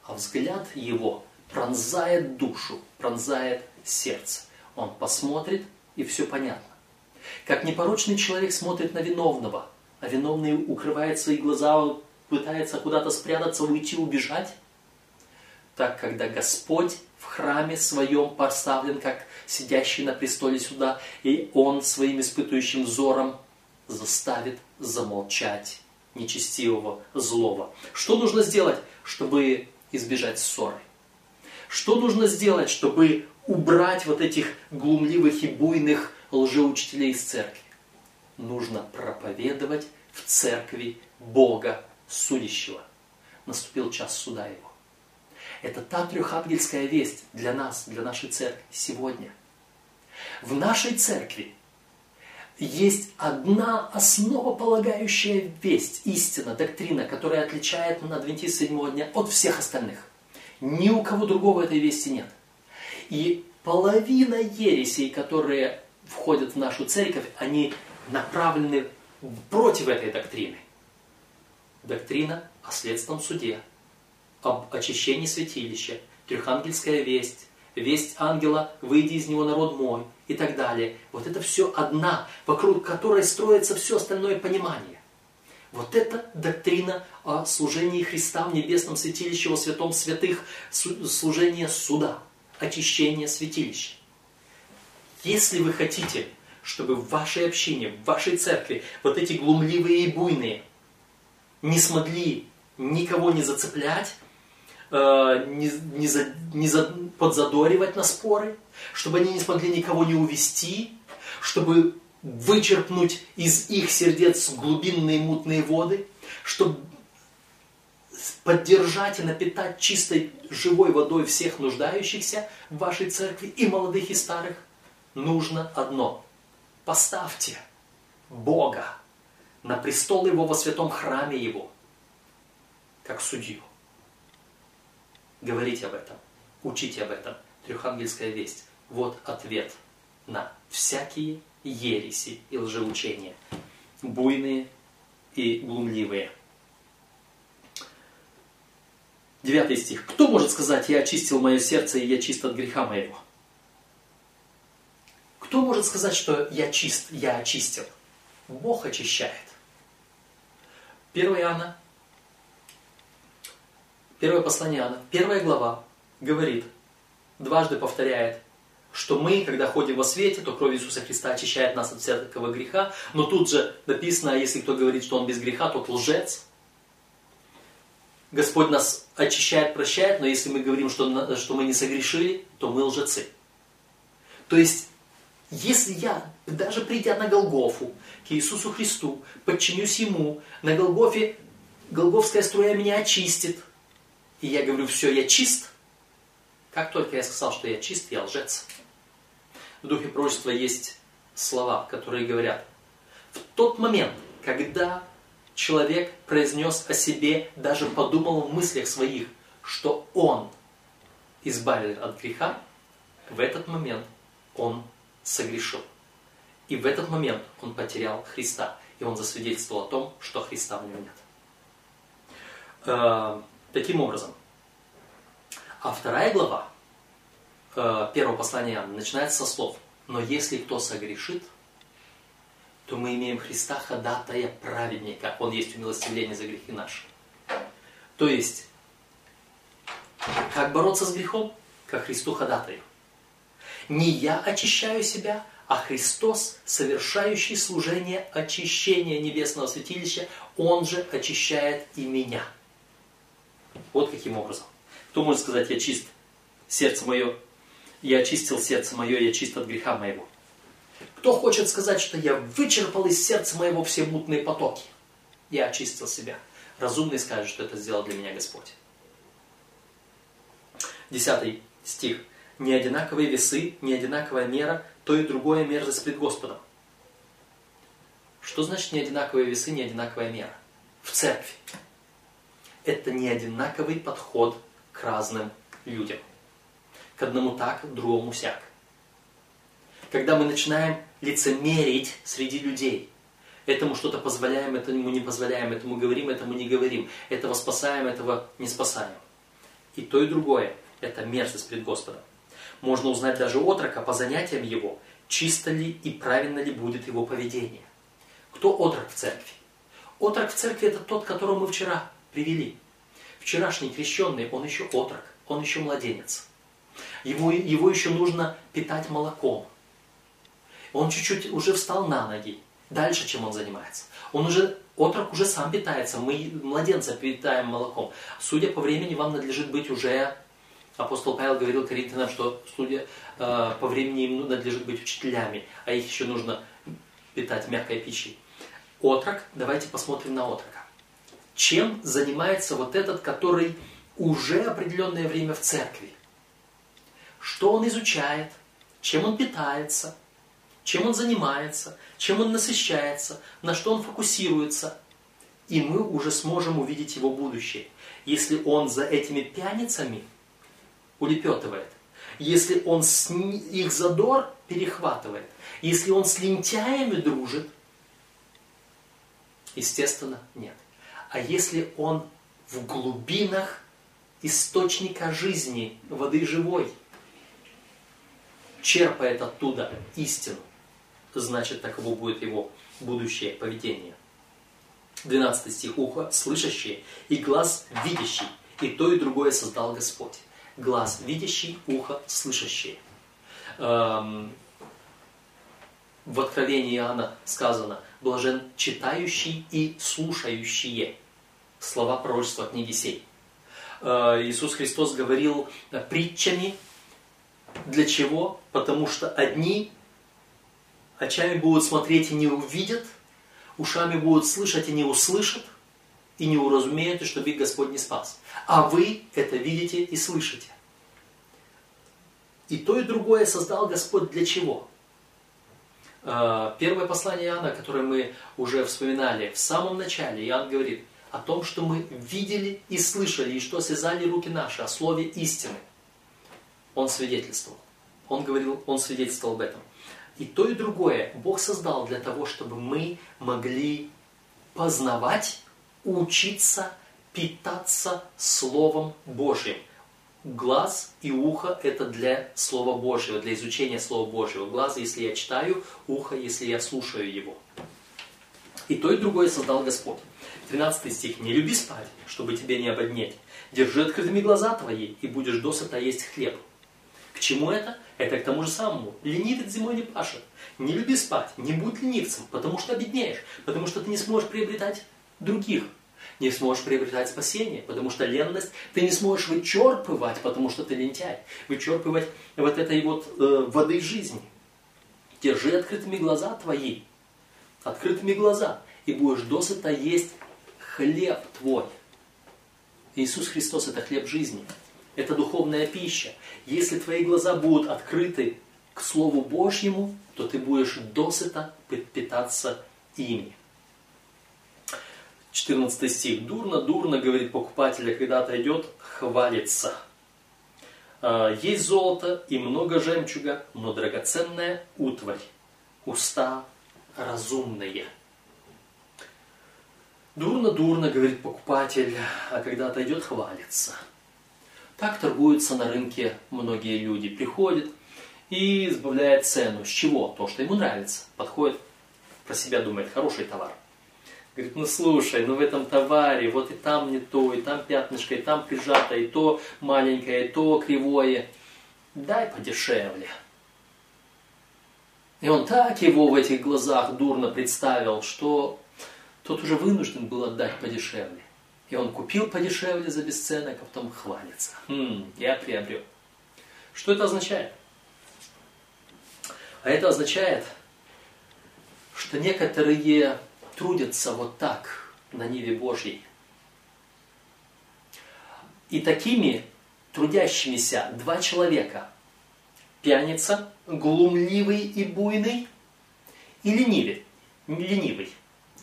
А взгляд Его пронзает душу, пронзает сердце. Он посмотрит, и все понятно. Как непорочный человек смотрит на виновного, а виновный укрывает свои глаза пытается куда-то спрятаться, уйти, убежать. Так, когда Господь в храме своем поставлен, как сидящий на престоле сюда, и Он своим испытывающим взором заставит замолчать нечестивого, злого. Что нужно сделать, чтобы избежать ссоры? Что нужно сделать, чтобы убрать вот этих глумливых и буйных лжеучителей из церкви? Нужно проповедовать в церкви Бога судящего. Наступил час суда его. Это та трехангельская весть для нас, для нашей церкви сегодня. В нашей церкви есть одна основополагающая весть, истина, доктрина, которая отличает адвентист седьмого дня от всех остальных. Ни у кого другого этой вести нет. И половина ересей, которые входят в нашу церковь, они направлены против этой доктрины. Доктрина о следственном суде, об очищении святилища, трехангельская весть, весть ангела «Выйди из него, народ мой» и так далее. Вот это все одна, вокруг которой строится все остальное понимание. Вот это доктрина о служении Христа в небесном святилище, во святом святых, служение суда, очищение святилища. Если вы хотите, чтобы в вашей общине, в вашей церкви вот эти глумливые и буйные не смогли никого не зацеплять, э, не, не, за, не за, подзадоривать на споры, чтобы они не смогли никого не увести, чтобы вычерпнуть из их сердец глубинные мутные воды, чтобы поддержать и напитать чистой живой водой всех нуждающихся в вашей церкви, и молодых, и старых, нужно одно. Поставьте Бога на престол Его во святом храме Его, как судью. Говорите об этом, учите об этом. Трехангельская весть. Вот ответ на всякие ереси и лжеучения, буйные и глумливые. Девятый стих. Кто может сказать, я очистил мое сердце и я чист от греха моего? Кто может сказать, что я чист, я очистил? Бог очищает. 1 Иоанна, первое послание Иоанна, первая глава говорит, дважды повторяет, что мы, когда ходим во свете, то кровь Иисуса Христа очищает нас от всякого греха, но тут же написано, если кто говорит, что он без греха, тот лжец. Господь нас очищает, прощает, но если мы говорим, что, что мы не согрешили, то мы лжецы. То есть, если я, даже придя на Голгофу, к Иисусу Христу, подчинюсь Ему, на Голгофе Голговская струя меня очистит, и я говорю, все, я чист, как только я сказал, что я чист, я лжец. В духе пророчества есть слова, которые говорят, в тот момент, когда человек произнес о себе, даже подумал в мыслях своих, что он избавлен от греха, в этот момент он согрешил. И в этот момент он потерял Христа. И он засвидетельствовал о том, что Христа в нем нет. Э, таким образом, а вторая глава э, первого послания начинается со слов «Но если кто согрешит, то мы имеем Христа ходатая праведника, Он есть умилостивление за грехи наши». То есть, как бороться с грехом? Как Христу ходатаю. Не я очищаю себя, а Христос, совершающий служение очищения небесного святилища, Он же очищает и меня. Вот каким образом. Кто может сказать, я чист, сердце мое, я очистил сердце мое, я чист от греха моего? Кто хочет сказать, что я вычерпал из сердца моего все мутные потоки? Я очистил себя. Разумный скажет, что это сделал для меня Господь. Десятый стих. Не одинаковые весы, не одинаковая мера, то и другое мерзость пред Господом. Что значит не одинаковые весы, не одинаковая мера? В церкви. Это не одинаковый подход к разным людям. К одному так, к другому сяк. Когда мы начинаем лицемерить среди людей, этому что-то позволяем, этому не позволяем, этому говорим, этому не говорим, этого спасаем, этого не спасаем. И то, и другое – это мерзость пред Господом. Можно узнать даже отрока по занятиям его, чисто ли и правильно ли будет его поведение. Кто отрок в церкви? Отрок в церкви – это тот, которого мы вчера привели. Вчерашний крещенный, он еще отрок, он еще младенец. Его, его еще нужно питать молоком. Он чуть-чуть уже встал на ноги. Дальше, чем он занимается. Он уже, отрок уже сам питается. Мы младенца питаем молоком. Судя по времени, вам надлежит быть уже... Апостол Павел говорил Коринфянам, что судя э, по времени им надлежит быть учителями, а их еще нужно питать мягкой пищей. Отрок, давайте посмотрим на отрока чем занимается вот этот, который уже определенное время в церкви. Что он изучает, чем он питается, чем он занимается, чем он насыщается, на что он фокусируется. И мы уже сможем увидеть его будущее. Если он за этими пьяницами улепетывает, если он с их задор перехватывает, если он с лентяями дружит, естественно, нет. А если он в глубинах источника жизни, воды живой, черпает оттуда истину, значит, таково будет его будущее поведение. 12 стих. Ухо слышащее и глаз видящий, и то и другое создал Господь. Глаз видящий, ухо слышащее. Эм, в Откровении Иоанна сказано, блажен читающий и слушающие слова пророчества книги сей. Э, Иисус Христос говорил притчами. Для чего? Потому что одни очами будут смотреть и не увидят, ушами будут слышать и не услышат, и не уразумеют, и чтобы их Господь не спас. А вы это видите и слышите. И то, и другое создал Господь для чего? Э, первое послание Иоанна, которое мы уже вспоминали, в самом начале Иоанн говорит о том, что мы видели и слышали, и что связали руки наши о слове истины. Он свидетельствовал. Он говорил, он свидетельствовал об этом. И то, и другое Бог создал для того, чтобы мы могли познавать, учиться, питаться Словом Божьим – глаз и ухо – это для Слова Божьего, для изучения Слова Божьего. Глаз, если я читаю, ухо, если я слушаю его. И то, и другое создал Господь. 13 стих. «Не люби спать, чтобы тебе не ободнеть. Держи открытыми глаза твои, и будешь досыта есть хлеб». К чему это? Это к тому же самому. Ленивец зимой не пашет. Не люби спать, не будь ленивцем, потому что обеднеешь, потому что ты не сможешь приобретать других не сможешь приобретать спасение, потому что ленность ты не сможешь вычерпывать, потому что ты лентяй, вычерпывать вот этой вот э, воды жизни. Держи открытыми глаза твои, открытыми глаза, и будешь досыта есть хлеб твой. Иисус Христос – это хлеб жизни, это духовная пища. Если твои глаза будут открыты к Слову Божьему, то ты будешь досыта питаться ими. 14 стих. Дурно, дурно, говорит покупатель, а когда отойдет, хвалится. А, есть золото и много жемчуга, но драгоценная утварь. Уста разумные. Дурно, дурно, говорит покупатель, а когда отойдет, хвалится. Так торгуются на рынке многие люди. Приходят и избавляет цену. С чего? То, что ему нравится. Подходит, про себя думает, хороший товар – Говорит, ну слушай, ну в этом товаре вот и там не то, и там пятнышко, и там прижато, и то маленькое, и то кривое. Дай подешевле. И он так его в этих глазах дурно представил, что тот уже вынужден был отдать подешевле. И он купил подешевле за бесценок, а потом хвалится. Хм, я приобрел. Что это означает? А это означает, что некоторые трудятся вот так на Ниве Божьей. И такими трудящимися два человека. Пьяница, глумливый и буйный, и ленивый. ленивый.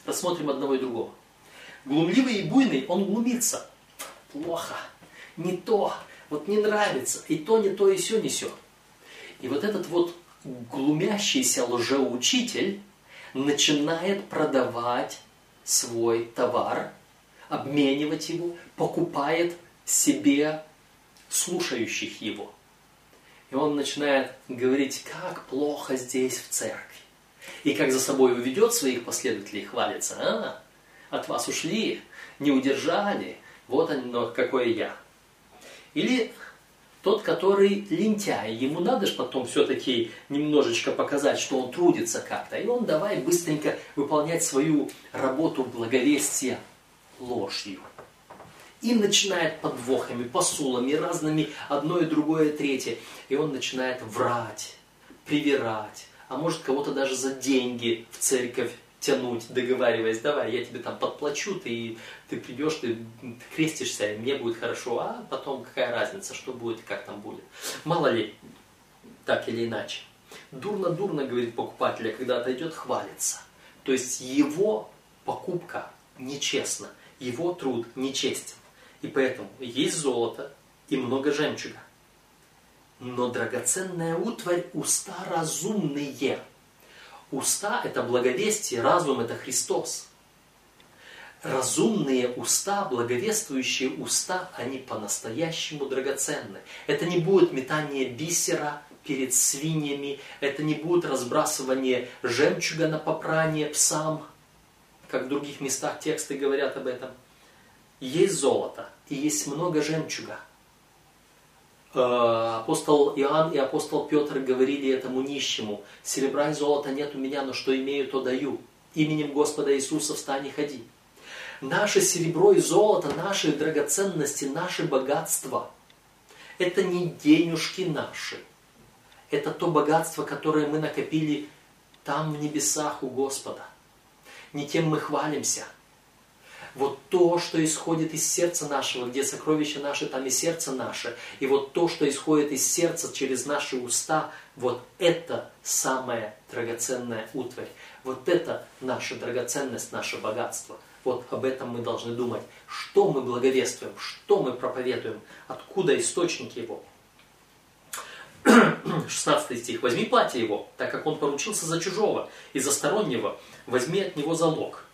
Рассмотрим одного и другого. Глумливый и буйный, он глумится. Плохо, не то, вот не нравится, и то, не то, и все несет. И вот этот вот глумящийся лжеучитель, начинает продавать свой товар, обменивать его, покупает себе слушающих его. И он начинает говорить, как плохо здесь в церкви. И как за собой уведет своих последователей, хвалится. А, от вас ушли, не удержали, вот оно, какое я. Или тот, который лентяй, ему надо же потом все-таки немножечко показать, что он трудится как-то. И он давай быстренько выполнять свою работу благовестия ложью. И начинает подвохами, посулами, разными, одно и другое, третье. И он начинает врать, привирать, а может кого-то даже за деньги в церковь тянуть, договариваясь, давай, я тебе там подплачу, ты, ты придешь, ты, ты крестишься, мне будет хорошо, а потом какая разница, что будет и как там будет. Мало ли, так или иначе. дурно-дурно, говорит покупатель, а когда отойдет, хвалится. То есть его покупка нечестна, его труд нечестен. И поэтому есть золото и много жемчуга. Но драгоценная утварь уста разумные. Уста – это благовестие, разум – это Христос. Разумные уста, благовествующие уста, они по-настоящему драгоценны. Это не будет метание бисера перед свиньями, это не будет разбрасывание жемчуга на попрание псам, как в других местах тексты говорят об этом. Есть золото и есть много жемчуга. Э, апостол Иоанн и апостол Петр говорили этому нищему, «Серебра и золота нет у меня, но что имею, то даю. Именем Господа Иисуса встань и ходи». Наше серебро и золото, наши драгоценности, наши богатства – это не денежки наши. Это то богатство, которое мы накопили там, в небесах у Господа. Не тем мы хвалимся. Вот то, что исходит из сердца нашего, где сокровища наши, там и сердце наше. И вот то, что исходит из сердца через наши уста, вот это самая драгоценная утварь. Вот это наша драгоценность, наше богатство – вот об этом мы должны думать. Что мы благовествуем, что мы проповедуем, откуда источник его. 16 стих. «Возьми платье его, так как он поручился за чужого и за стороннего, возьми от него залог».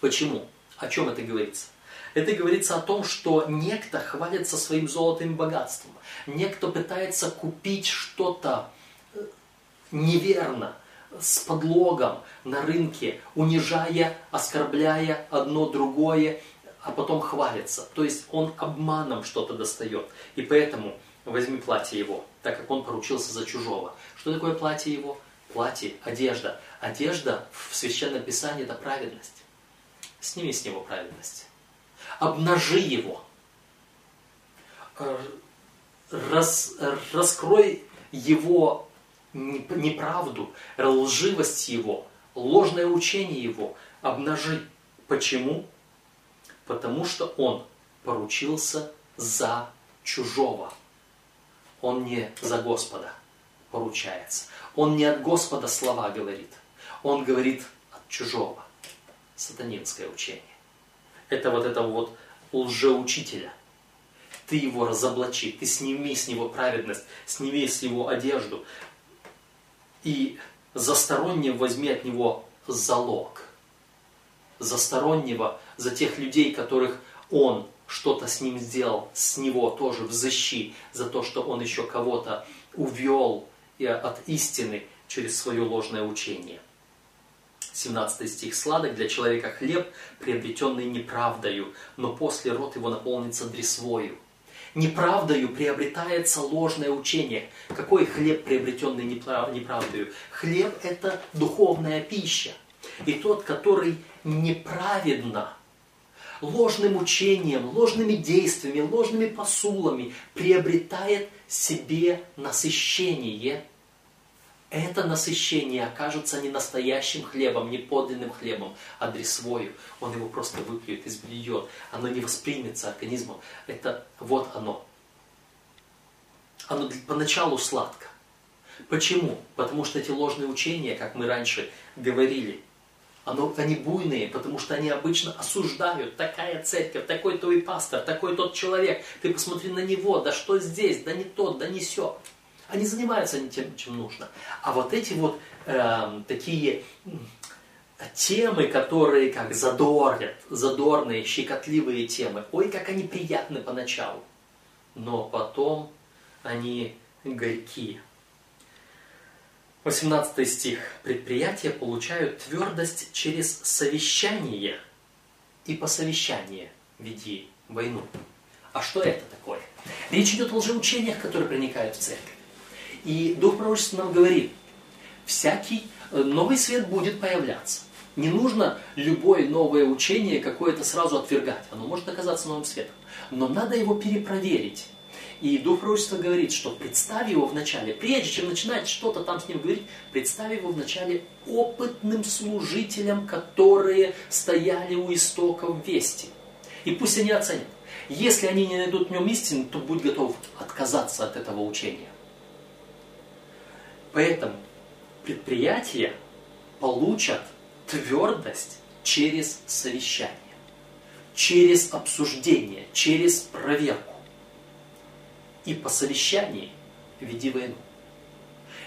Почему? О чем это говорится? Это говорится о том, что некто хвалится своим золотым богатством. Некто пытается купить что-то э, неверно, с подлогом на рынке, унижая, оскорбляя одно другое, а потом хвалится. То есть он обманом что-то достает. И поэтому возьми платье его, так как он поручился за чужого. Что такое платье его? Платье, одежда. Одежда в Священном Писании это праведность. Сними с него праведность. Обнажи его. Рас, раскрой его неправду, лживость его, ложное учение его обнажи. Почему? Потому что он поручился за чужого. Он не за Господа поручается. Он не от Господа слова говорит. Он говорит от чужого. Сатанинское учение. Это вот этого вот лжеучителя. Ты его разоблачи, ты сними с него праведность, сними с него одежду, и за стороннего возьми от него залог. За стороннего, за тех людей, которых он что-то с ним сделал, с него тоже взыщи за то, что он еще кого-то увел от истины через свое ложное учение. 17 стих. «Сладок для человека хлеб, приобретенный неправдою, но после рот его наполнится дресвою». Неправдою приобретается ложное учение. Какой хлеб, приобретенный неправдою? Хлеб – это духовная пища. И тот, который неправедно, ложным учением, ложными действиями, ложными посулами приобретает себе насыщение – это насыщение окажется не настоящим хлебом, не подлинным хлебом, а дресвою. Он его просто выпьет, изблюет. Оно не воспримется организмом. Это вот оно. Оно поначалу сладко. Почему? Потому что эти ложные учения, как мы раньше говорили, оно, они буйные, потому что они обычно осуждают. Такая церковь, такой твой пастор, такой тот человек. Ты посмотри на него, да что здесь, да не тот, да не все. Они занимаются не тем, чем нужно. А вот эти вот э, такие темы, которые как задорят, задорные, щекотливые темы, ой, как они приятны поначалу. Но потом они горькие. 18 стих. Предприятия получают твердость через совещание и по совещанию веди войну. А что это такое? Речь идет о лжеучениях, которые проникают в церковь. И Дух Пророчества нам говорит, всякий э, новый свет будет появляться. Не нужно любое новое учение какое-то сразу отвергать. Оно может оказаться новым светом. Но надо его перепроверить. И Дух Пророчества говорит, что представь его вначале, прежде чем начинать что-то там с ним говорить, представь его вначале опытным служителям, которые стояли у истоков вести. И пусть они оценят. Если они не найдут в нем истины, то будь готов отказаться от этого учения. Поэтому предприятия получат твердость через совещание, через обсуждение, через проверку. И по совещании веди войну.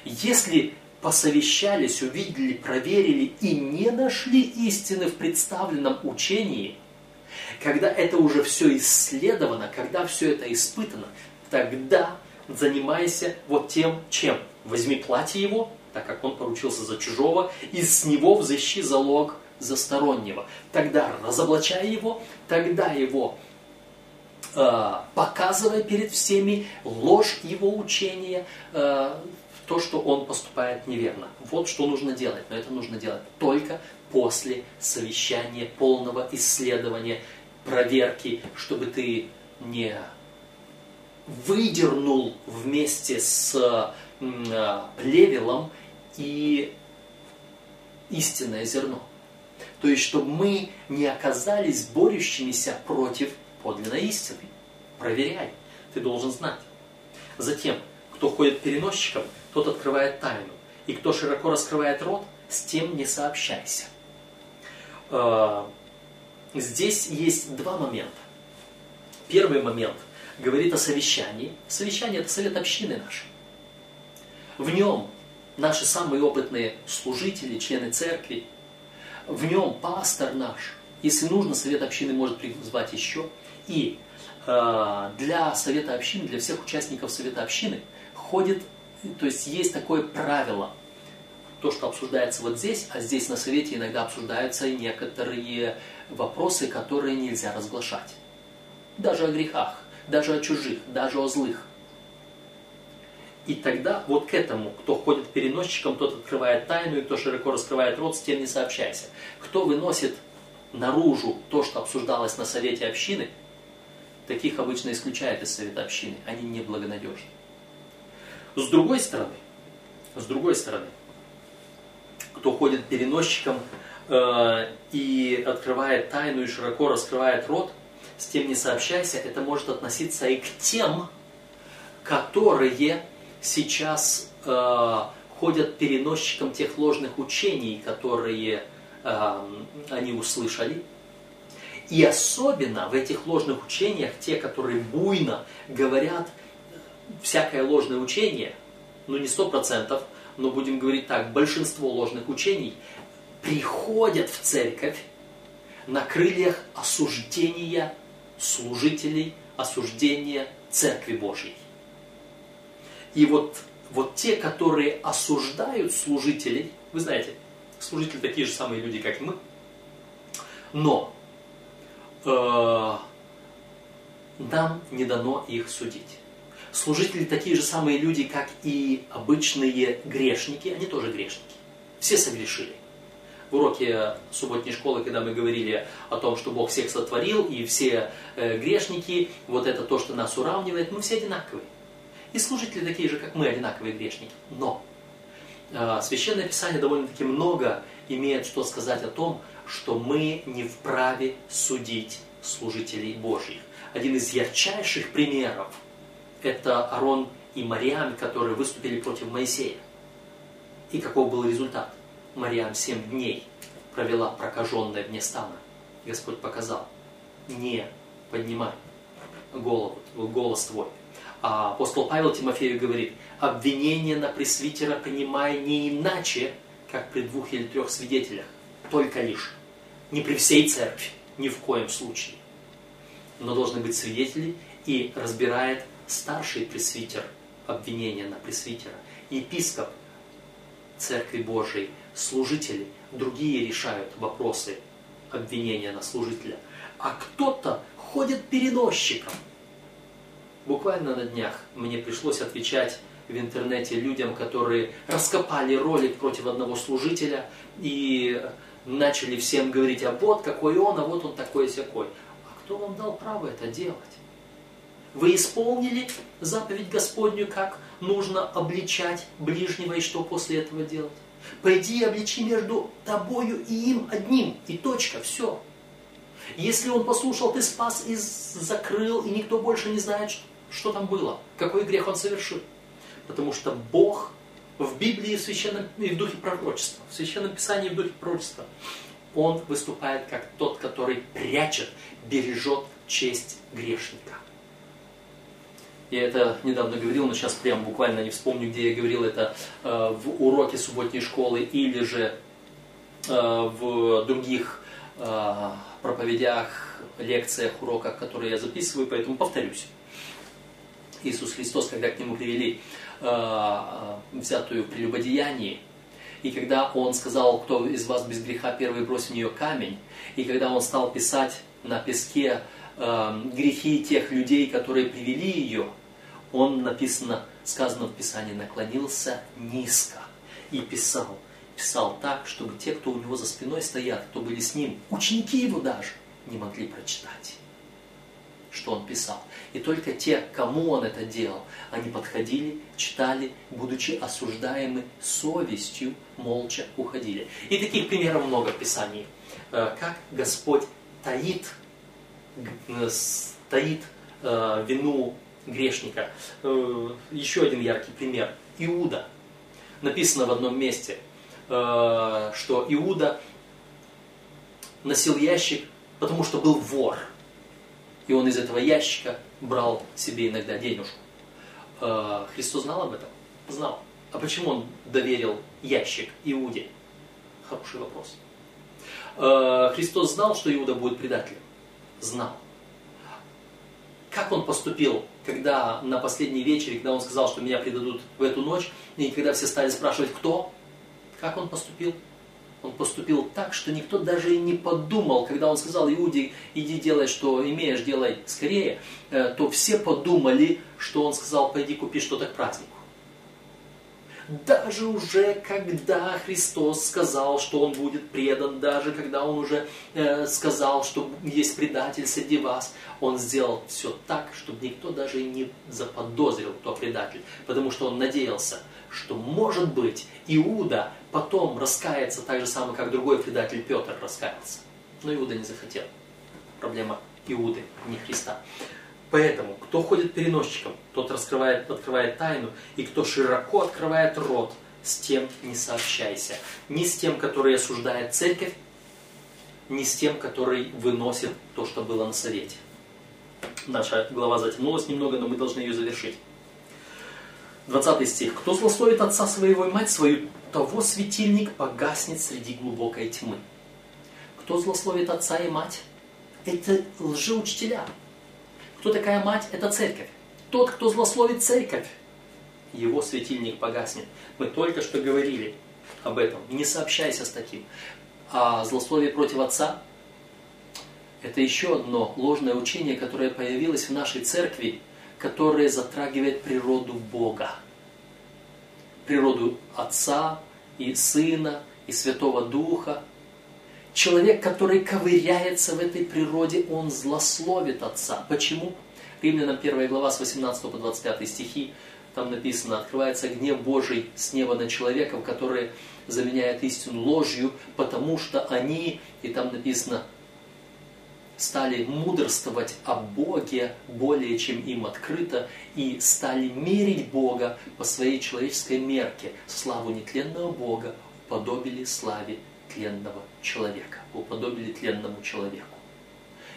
Если посовещались, увидели, проверили и не нашли истины в представленном учении, когда это уже все исследовано, когда все это испытано, тогда занимайся вот тем, чем. Возьми платье его, так как он поручился за чужого, и с него взыщи залог за стороннего. Тогда разоблачай его, тогда его э, показывая перед всеми ложь его учения, э, то, что он поступает неверно. Вот что нужно делать. Но это нужно делать только после совещания, полного исследования, проверки, чтобы ты не выдернул вместе с плевелом и истинное зерно. То есть, чтобы мы не оказались борющимися против подлинной истины. Проверяй. Ты должен знать. Затем, кто ходит переносчиком, тот открывает тайну. И кто широко раскрывает рот, с тем не сообщайся. А, здесь есть два момента. Первый момент говорит о совещании. Совещание – это совет общины нашей. В нем наши самые опытные служители, члены церкви, в нем пастор наш. Если нужно, совет общины может призвать еще. И э, для совета общины, для всех участников совета общины ходит то есть есть такое правило, то, что обсуждается вот здесь, а здесь на совете иногда обсуждаются некоторые вопросы, которые нельзя разглашать. Даже о грехах, даже о чужих, даже о злых. И тогда вот к этому, кто ходит переносчиком, тот открывает тайну, и кто широко раскрывает рот, с тем не сообщайся. Кто выносит наружу то, что обсуждалось на совете общины, таких обычно исключают из совета общины. Они неблагонадежны. С другой стороны, с другой стороны, кто ходит переносчиком э, и открывает тайну и широко раскрывает рот, с тем не сообщайся, это может относиться и к тем, которые сейчас э, ходят переносчиком тех ложных учений, которые э, они услышали. И особенно в этих ложных учениях те, которые буйно говорят – всякое ложное учение, ну не сто процентов, но будем говорить так, большинство ложных учений приходят в церковь на крыльях осуждения служителей, осуждения Церкви Божьей. И вот, вот те, которые осуждают служителей, вы знаете, служители такие же самые люди, как и мы, но э, нам не дано их судить. Служители такие же самые люди, как и обычные грешники, они тоже грешники. Все согрешили. В уроке субботней школы, когда мы говорили о том, что Бог всех сотворил, и все э, грешники, вот это то, что нас уравнивает, мы все одинаковые. И служители такие же, как мы, одинаковые грешники. Но э, Священное Писание довольно-таки много имеет что сказать о том, что мы не вправе судить служителей Божьих. Один из ярчайших примеров – это Арон и Мариам, которые выступили против Моисея. И каков был результат? Мариам семь дней провела прокаженная вне стана. Господь показал, не поднимай голову, голос твой. А апостол Павел Тимофею говорит, обвинение на пресвитера принимай не иначе, как при двух или трех свидетелях, только лишь. Не при всей церкви, ни в коем случае. Но должны быть свидетели и разбирает старший пресвитер, обвинение на пресвитера, епископ Церкви Божией, служители, другие решают вопросы обвинения на служителя. А кто-то ходит переносчиком. Буквально на днях мне пришлось отвечать в интернете людям, которые раскопали ролик против одного служителя и начали всем говорить, а вот какой он, а вот он такой-сякой. А кто вам дал право это делать? Вы исполнили заповедь Господню, как нужно обличать ближнего и что после этого делать? Пойди и обличи между тобою и им одним. И точка, все. Если он послушал, ты спас и закрыл, и никто больше не знает, что там было, какой грех он совершил. Потому что Бог в Библии в священном, и в духе пророчества, в священном писании и в духе пророчества, он выступает как тот, который прячет, бережет честь грешника. Я это недавно говорил, но сейчас прям буквально не вспомню, где я говорил это э, в уроке субботней школы или же э, в других э, проповедях, лекциях, уроках, которые я записываю, поэтому повторюсь. Иисус Христос, когда к Нему привели взятую в и когда Он сказал, кто из вас без греха первый бросит в нее камень, и когда Он стал писать на песке грехи тех людей, которые привели ее, он, написано, сказано в Писании, наклонился низко и писал. Писал так, чтобы те, кто у него за спиной стоят, кто были с ним, ученики его даже, не могли прочитать, что он писал. И только те, кому он это делал, они подходили, читали, будучи осуждаемы совестью, молча уходили. И таких примеров много в Писании. Э, как Господь таит, э, таит э, вину грешника. Еще один яркий пример. Иуда. Написано в одном месте, что Иуда носил ящик, потому что был вор. И он из этого ящика брал себе иногда денежку. Э, Христос знал об этом? Знал. А почему он доверил ящик Иуде? Хороший вопрос. Христос знал, что Иуда будет предателем? Знал. Как он поступил когда на последней вечере, когда он сказал, что меня предадут в эту ночь, и когда все стали спрашивать, кто, как он поступил? Он поступил так, что никто даже и не подумал, когда он сказал Иуде, иди делай, что имеешь, делай скорее, э, то все подумали, что он сказал, пойди купи что-то к празднику. Даже уже когда Христос сказал, что Он будет предан, даже когда Он уже э, сказал, что есть предатель среди вас, Он сделал все так, чтобы никто даже не заподозрил, кто предатель. Потому что Он надеялся, что может быть Иуда потом раскается так же самое, как другой предатель Петр раскаялся. Но Иуда не захотел. Проблема Иуды, не Христа. Поэтому, кто ходит переносчиком, тот раскрывает, открывает тайну, и кто широко открывает рот, с тем не сообщайся. Ни с тем, который осуждает церковь, ни с тем, который выносит то, что было на совете. Наша глава затянулась немного, но мы должны ее завершить. 20 стих. «Кто злословит отца своего и мать свою, того светильник погаснет среди глубокой тьмы». Кто злословит отца и мать? Это лжеучителя. Кто такая мать? Это церковь. Тот, кто злословит церковь, его светильник погаснет. Мы только что говорили об этом. Не сообщайся с таким. А злословие против отца – это еще одно ложное учение, которое появилось в нашей церкви, которое затрагивает природу Бога. Природу Отца и Сына и Святого Духа. Человек, который ковыряется в этой природе, он злословит Отца. Почему? Римлянам 1 глава с 18 по 25 стихи, там написано, открывается гнев Божий с неба на человеков, которые заменяют истину ложью, потому что они, и там написано, стали мудрствовать о Боге более, чем им открыто, и стали мерить Бога по своей человеческой мерке. Славу нетленного Бога уподобили славе тленного человека, уподобили тленному человеку.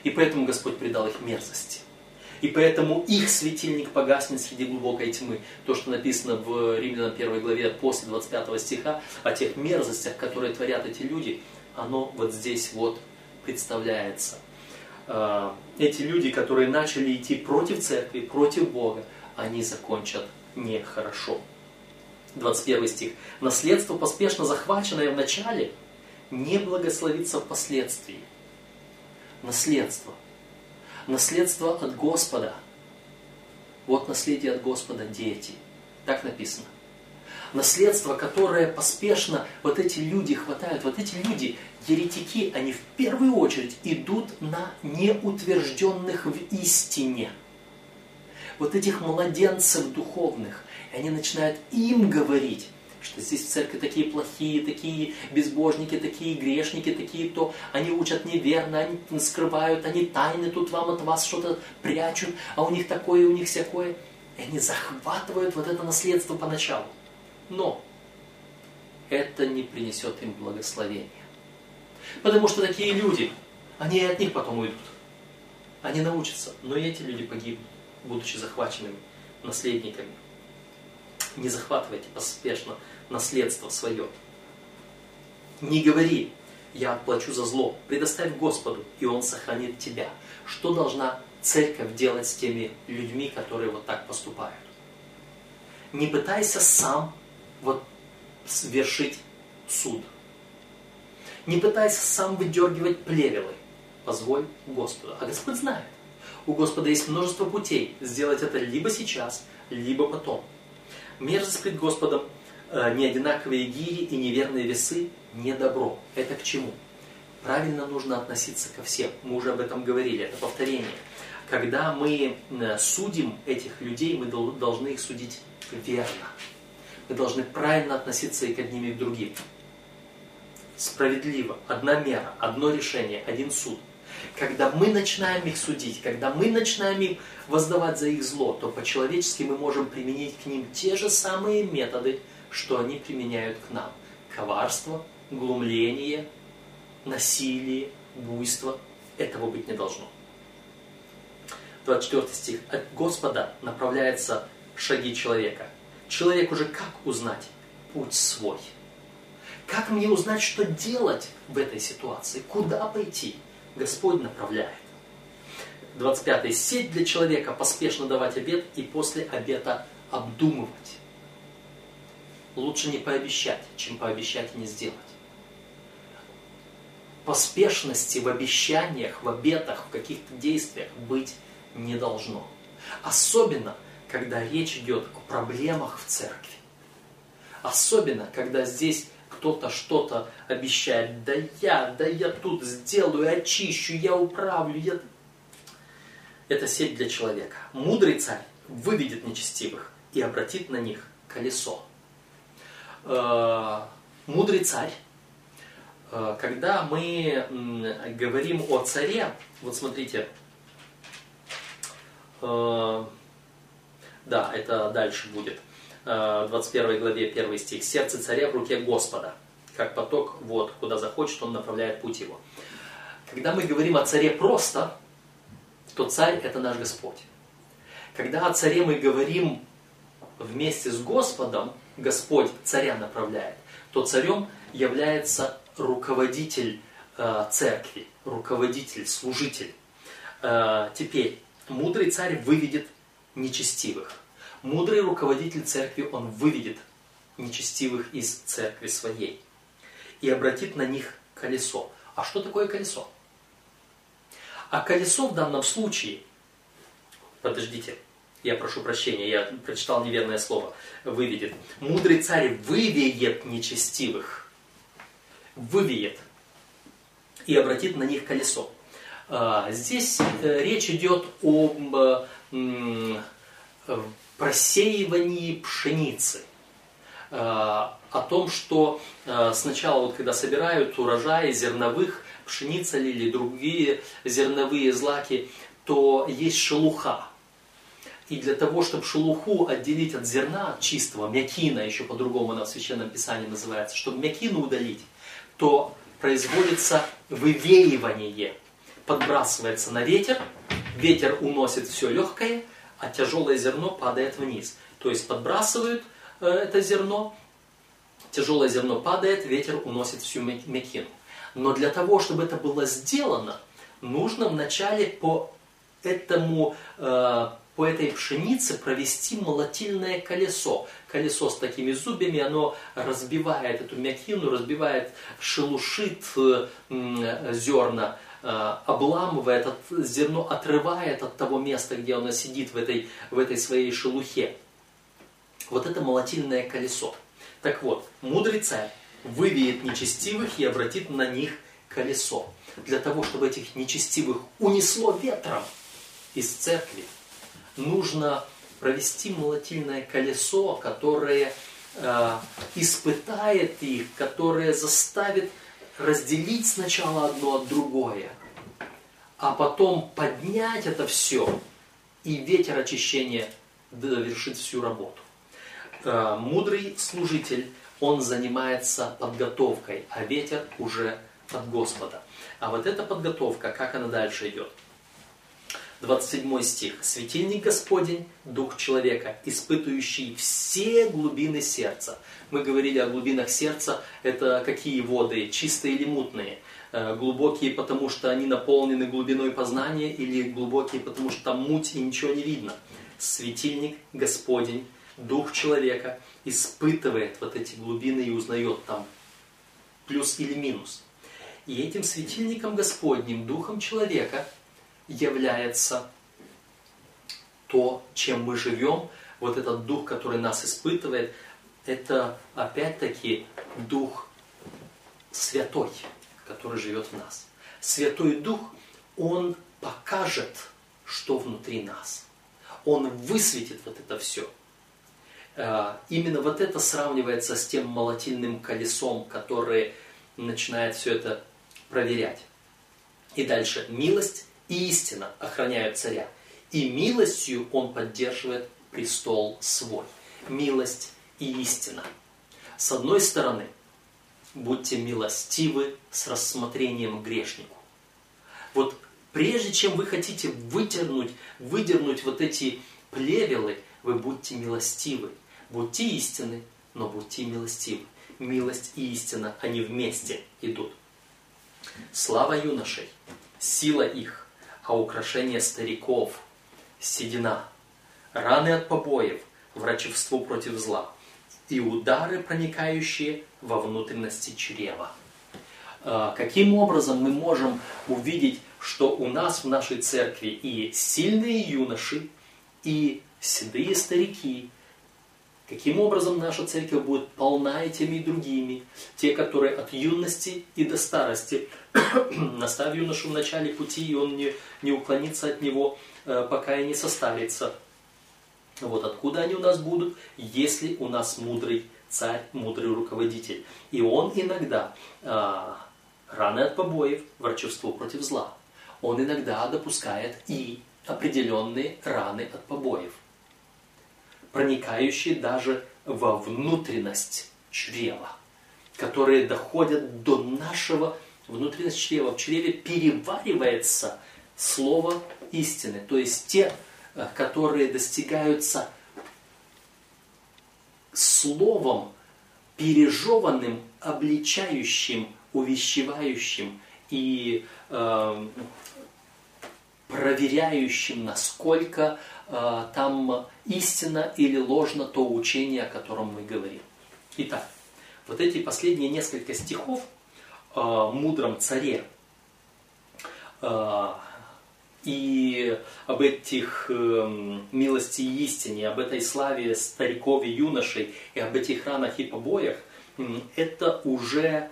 И поэтому Господь предал их мерзости. И поэтому их светильник погаснет среди глубокой тьмы. То, что написано в Римлянам 1 главе после 25 стиха, о тех мерзостях, которые творят эти люди, оно вот здесь вот представляется. А, эти люди, которые начали идти против церкви, против Бога, они закончат нехорошо. 21 стих. Наследство, поспешно захваченное в начале, не благословится впоследствии. Наследство. Наследство от Господа. Вот наследие от Господа дети. Так написано. Наследство, которое поспешно вот эти люди хватают, вот эти люди, еретики, они в первую очередь идут на неутвержденных в истине. Вот этих младенцев духовных. И они начинают им говорить, что здесь в церкви такие плохие, такие безбожники, такие грешники, такие то, они учат неверно, они скрывают, они тайны тут вам от вас что-то прячут, а у них такое, у них всякое. И они захватывают вот это наследство поначалу. Но это не принесет им благословения. Потому что такие люди, они от них потом уйдут. Они научатся, но и эти люди погибнут, будучи захваченными наследниками. Не захватывайте поспешно наследство свое. Не говори, я отплачу за зло. Предоставь Господу, и Он сохранит тебя. Что должна церковь делать с теми людьми, которые вот так поступают? Не пытайся сам вот совершить суд. Не пытайся сам выдергивать плевелы. Позволь Господу. А Господь знает. У Господа есть множество путей сделать это либо сейчас, либо потом. Мерзость пред Господом, неодинаковые гири и неверные весы – не добро. Это к чему? Правильно нужно относиться ко всем. Мы уже об этом говорили, это повторение. Когда мы э, судим этих людей, мы должны их судить верно. Мы должны правильно относиться и к одним, и к другим. Справедливо. Одна мера, одно решение, один суд. Когда мы начинаем их судить, когда мы начинаем им воздавать за их зло, то по-человечески мы можем применить к ним те же самые методы, что они применяют к нам. Коварство, глумление, насилие, буйство. Этого быть не должно. 24 стих. От Господа направляются шаги человека. Человек уже как узнать путь свой? Как мне узнать, что делать в этой ситуации? Куда пойти? Господь направляет. 25. Сеть для человека поспешно давать обед и после обета обдумывать. Лучше не пообещать, чем пообещать и не сделать поспешности в обещаниях, в обетах, в каких-то действиях быть не должно. Особенно, когда речь идет о проблемах в церкви. Особенно, когда здесь кто-то что-то обещает. Да я, да я тут сделаю, очищу, я управлю. Я... Это сеть для человека. Мудрый царь выведет нечестивых и обратит на них колесо. Э, мудрый царь Э, когда мы говорим о царе, вот смотрите, э, да, это дальше будет, в 21 главе 1 стих. «Сердце царя в руке Господа, как поток вот, куда захочет, он направляет путь его». Когда мы говорим о царе просто, то царь – это наш Господь. Когда о царе мы говорим вместе с Господом, Господь царя направляет, то царем является руководитель э, церкви, руководитель, служитель. Э, теперь, мудрый царь выведет нечестивых. Мудрый руководитель церкви, он выведет нечестивых из церкви своей и обратит на них колесо. А что такое колесо? А колесо в данном случае, подождите, я прошу прощения, я прочитал неверное слово, выведет. Мудрый царь выведет нечестивых вывеет и обратит на них колесо. А, здесь э, речь идет об э, просеивании пшеницы. А, о том, что э, сначала, вот, когда собирают урожаи зерновых, пшеница или другие зерновые злаки, то есть шелуха. И для того, чтобы шелуху отделить от зерна, от чистого, мякина, еще по-другому она в Священном Писании называется, чтобы мякину удалить, то производится вывеивание. Подбрасывается на ветер, ветер уносит все легкое, а тяжелое зерно падает вниз. То есть подбрасывают э, это зерно, тяжелое зерно падает, ветер уносит всю мекину. Но для того, чтобы это было сделано, нужно вначале по этому э, по этой пшенице провести молотильное колесо. Колесо с такими зубьями, оно разбивает эту мякину, разбивает, шелушит э, зерна, э, обламывает, зерно отрывает от того места, где оно сидит в этой, в этой своей шелухе. Вот это молотильное колесо. Так вот, мудрый царь вывеет нечестивых и обратит на них колесо. Для того, чтобы этих нечестивых унесло ветром из церкви, нужно провести молотильное колесо, которое э, испытает их, которое заставит разделить сначала одно от другое, а потом поднять это все, и ветер очищения довершит всю работу. Э, мудрый служитель он занимается подготовкой, а ветер уже от Господа. А вот эта подготовка, как она дальше идет? 27 стих. «Светильник Господень, Дух человека, испытывающий все глубины сердца». Мы говорили о глубинах сердца. Это какие воды? Чистые или мутные? Э, глубокие, потому что они наполнены глубиной познания, или глубокие, потому что там муть и ничего не видно? Светильник Господень, Дух человека, испытывает вот эти глубины и узнает там плюс или минус. И этим светильником Господним, Духом человека, является то, чем мы живем, вот этот Дух, который нас испытывает, это опять-таки Дух Святой, который живет в нас. Святой Дух, Он покажет, что внутри нас. Он высветит вот это все. Э, именно вот это сравнивается с тем молотильным колесом, которое начинает все это проверять. И дальше. Милость и истина охраняют царя. И милостью он поддерживает престол свой. Милость и истина. С одной стороны, будьте милостивы с рассмотрением грешнику. Вот прежде чем вы хотите выдернуть, выдернуть вот эти плевелы, вы будьте милостивы. Будьте истины, но будьте милостивы. Милость и истина, они вместе идут. Слава юношей, сила их, а украшение стариков, седина, раны от побоев, врачевство против зла и удары, проникающие во внутренности чрева. А, каким образом мы можем увидеть, что у нас в нашей церкви и сильные юноши, и седые старики, Каким образом наша церковь будет полна этими и другими, те, которые от юности и до старости, наставь юношу в начале пути, и он не, не уклонится от него, э, пока и не состарится. Вот откуда они у нас будут, если у нас мудрый царь, мудрый руководитель. И он иногда а, раны от побоев, врачевство против зла. Он иногда допускает и определенные раны от побоев – проникающие даже во внутренность чрева, которые доходят до нашего внутренности чрева. В чреве переваривается слово истины, то есть те, э, которые достигаются словом, пережеванным, обличающим, увещевающим и э, проверяющим, насколько там истина или ложно то учение, о котором мы говорим. Итак, вот эти последние несколько стихов о мудром царе э, и об этих э, милости и истине, об этой славе стариков и юношей, и об этих ранах и побоях, это уже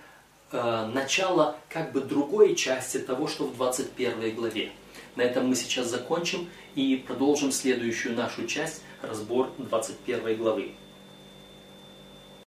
э, начало как бы другой части того, что в 21 главе. На этом мы сейчас закончим и продолжим следующую нашу часть, разбор 21 главы.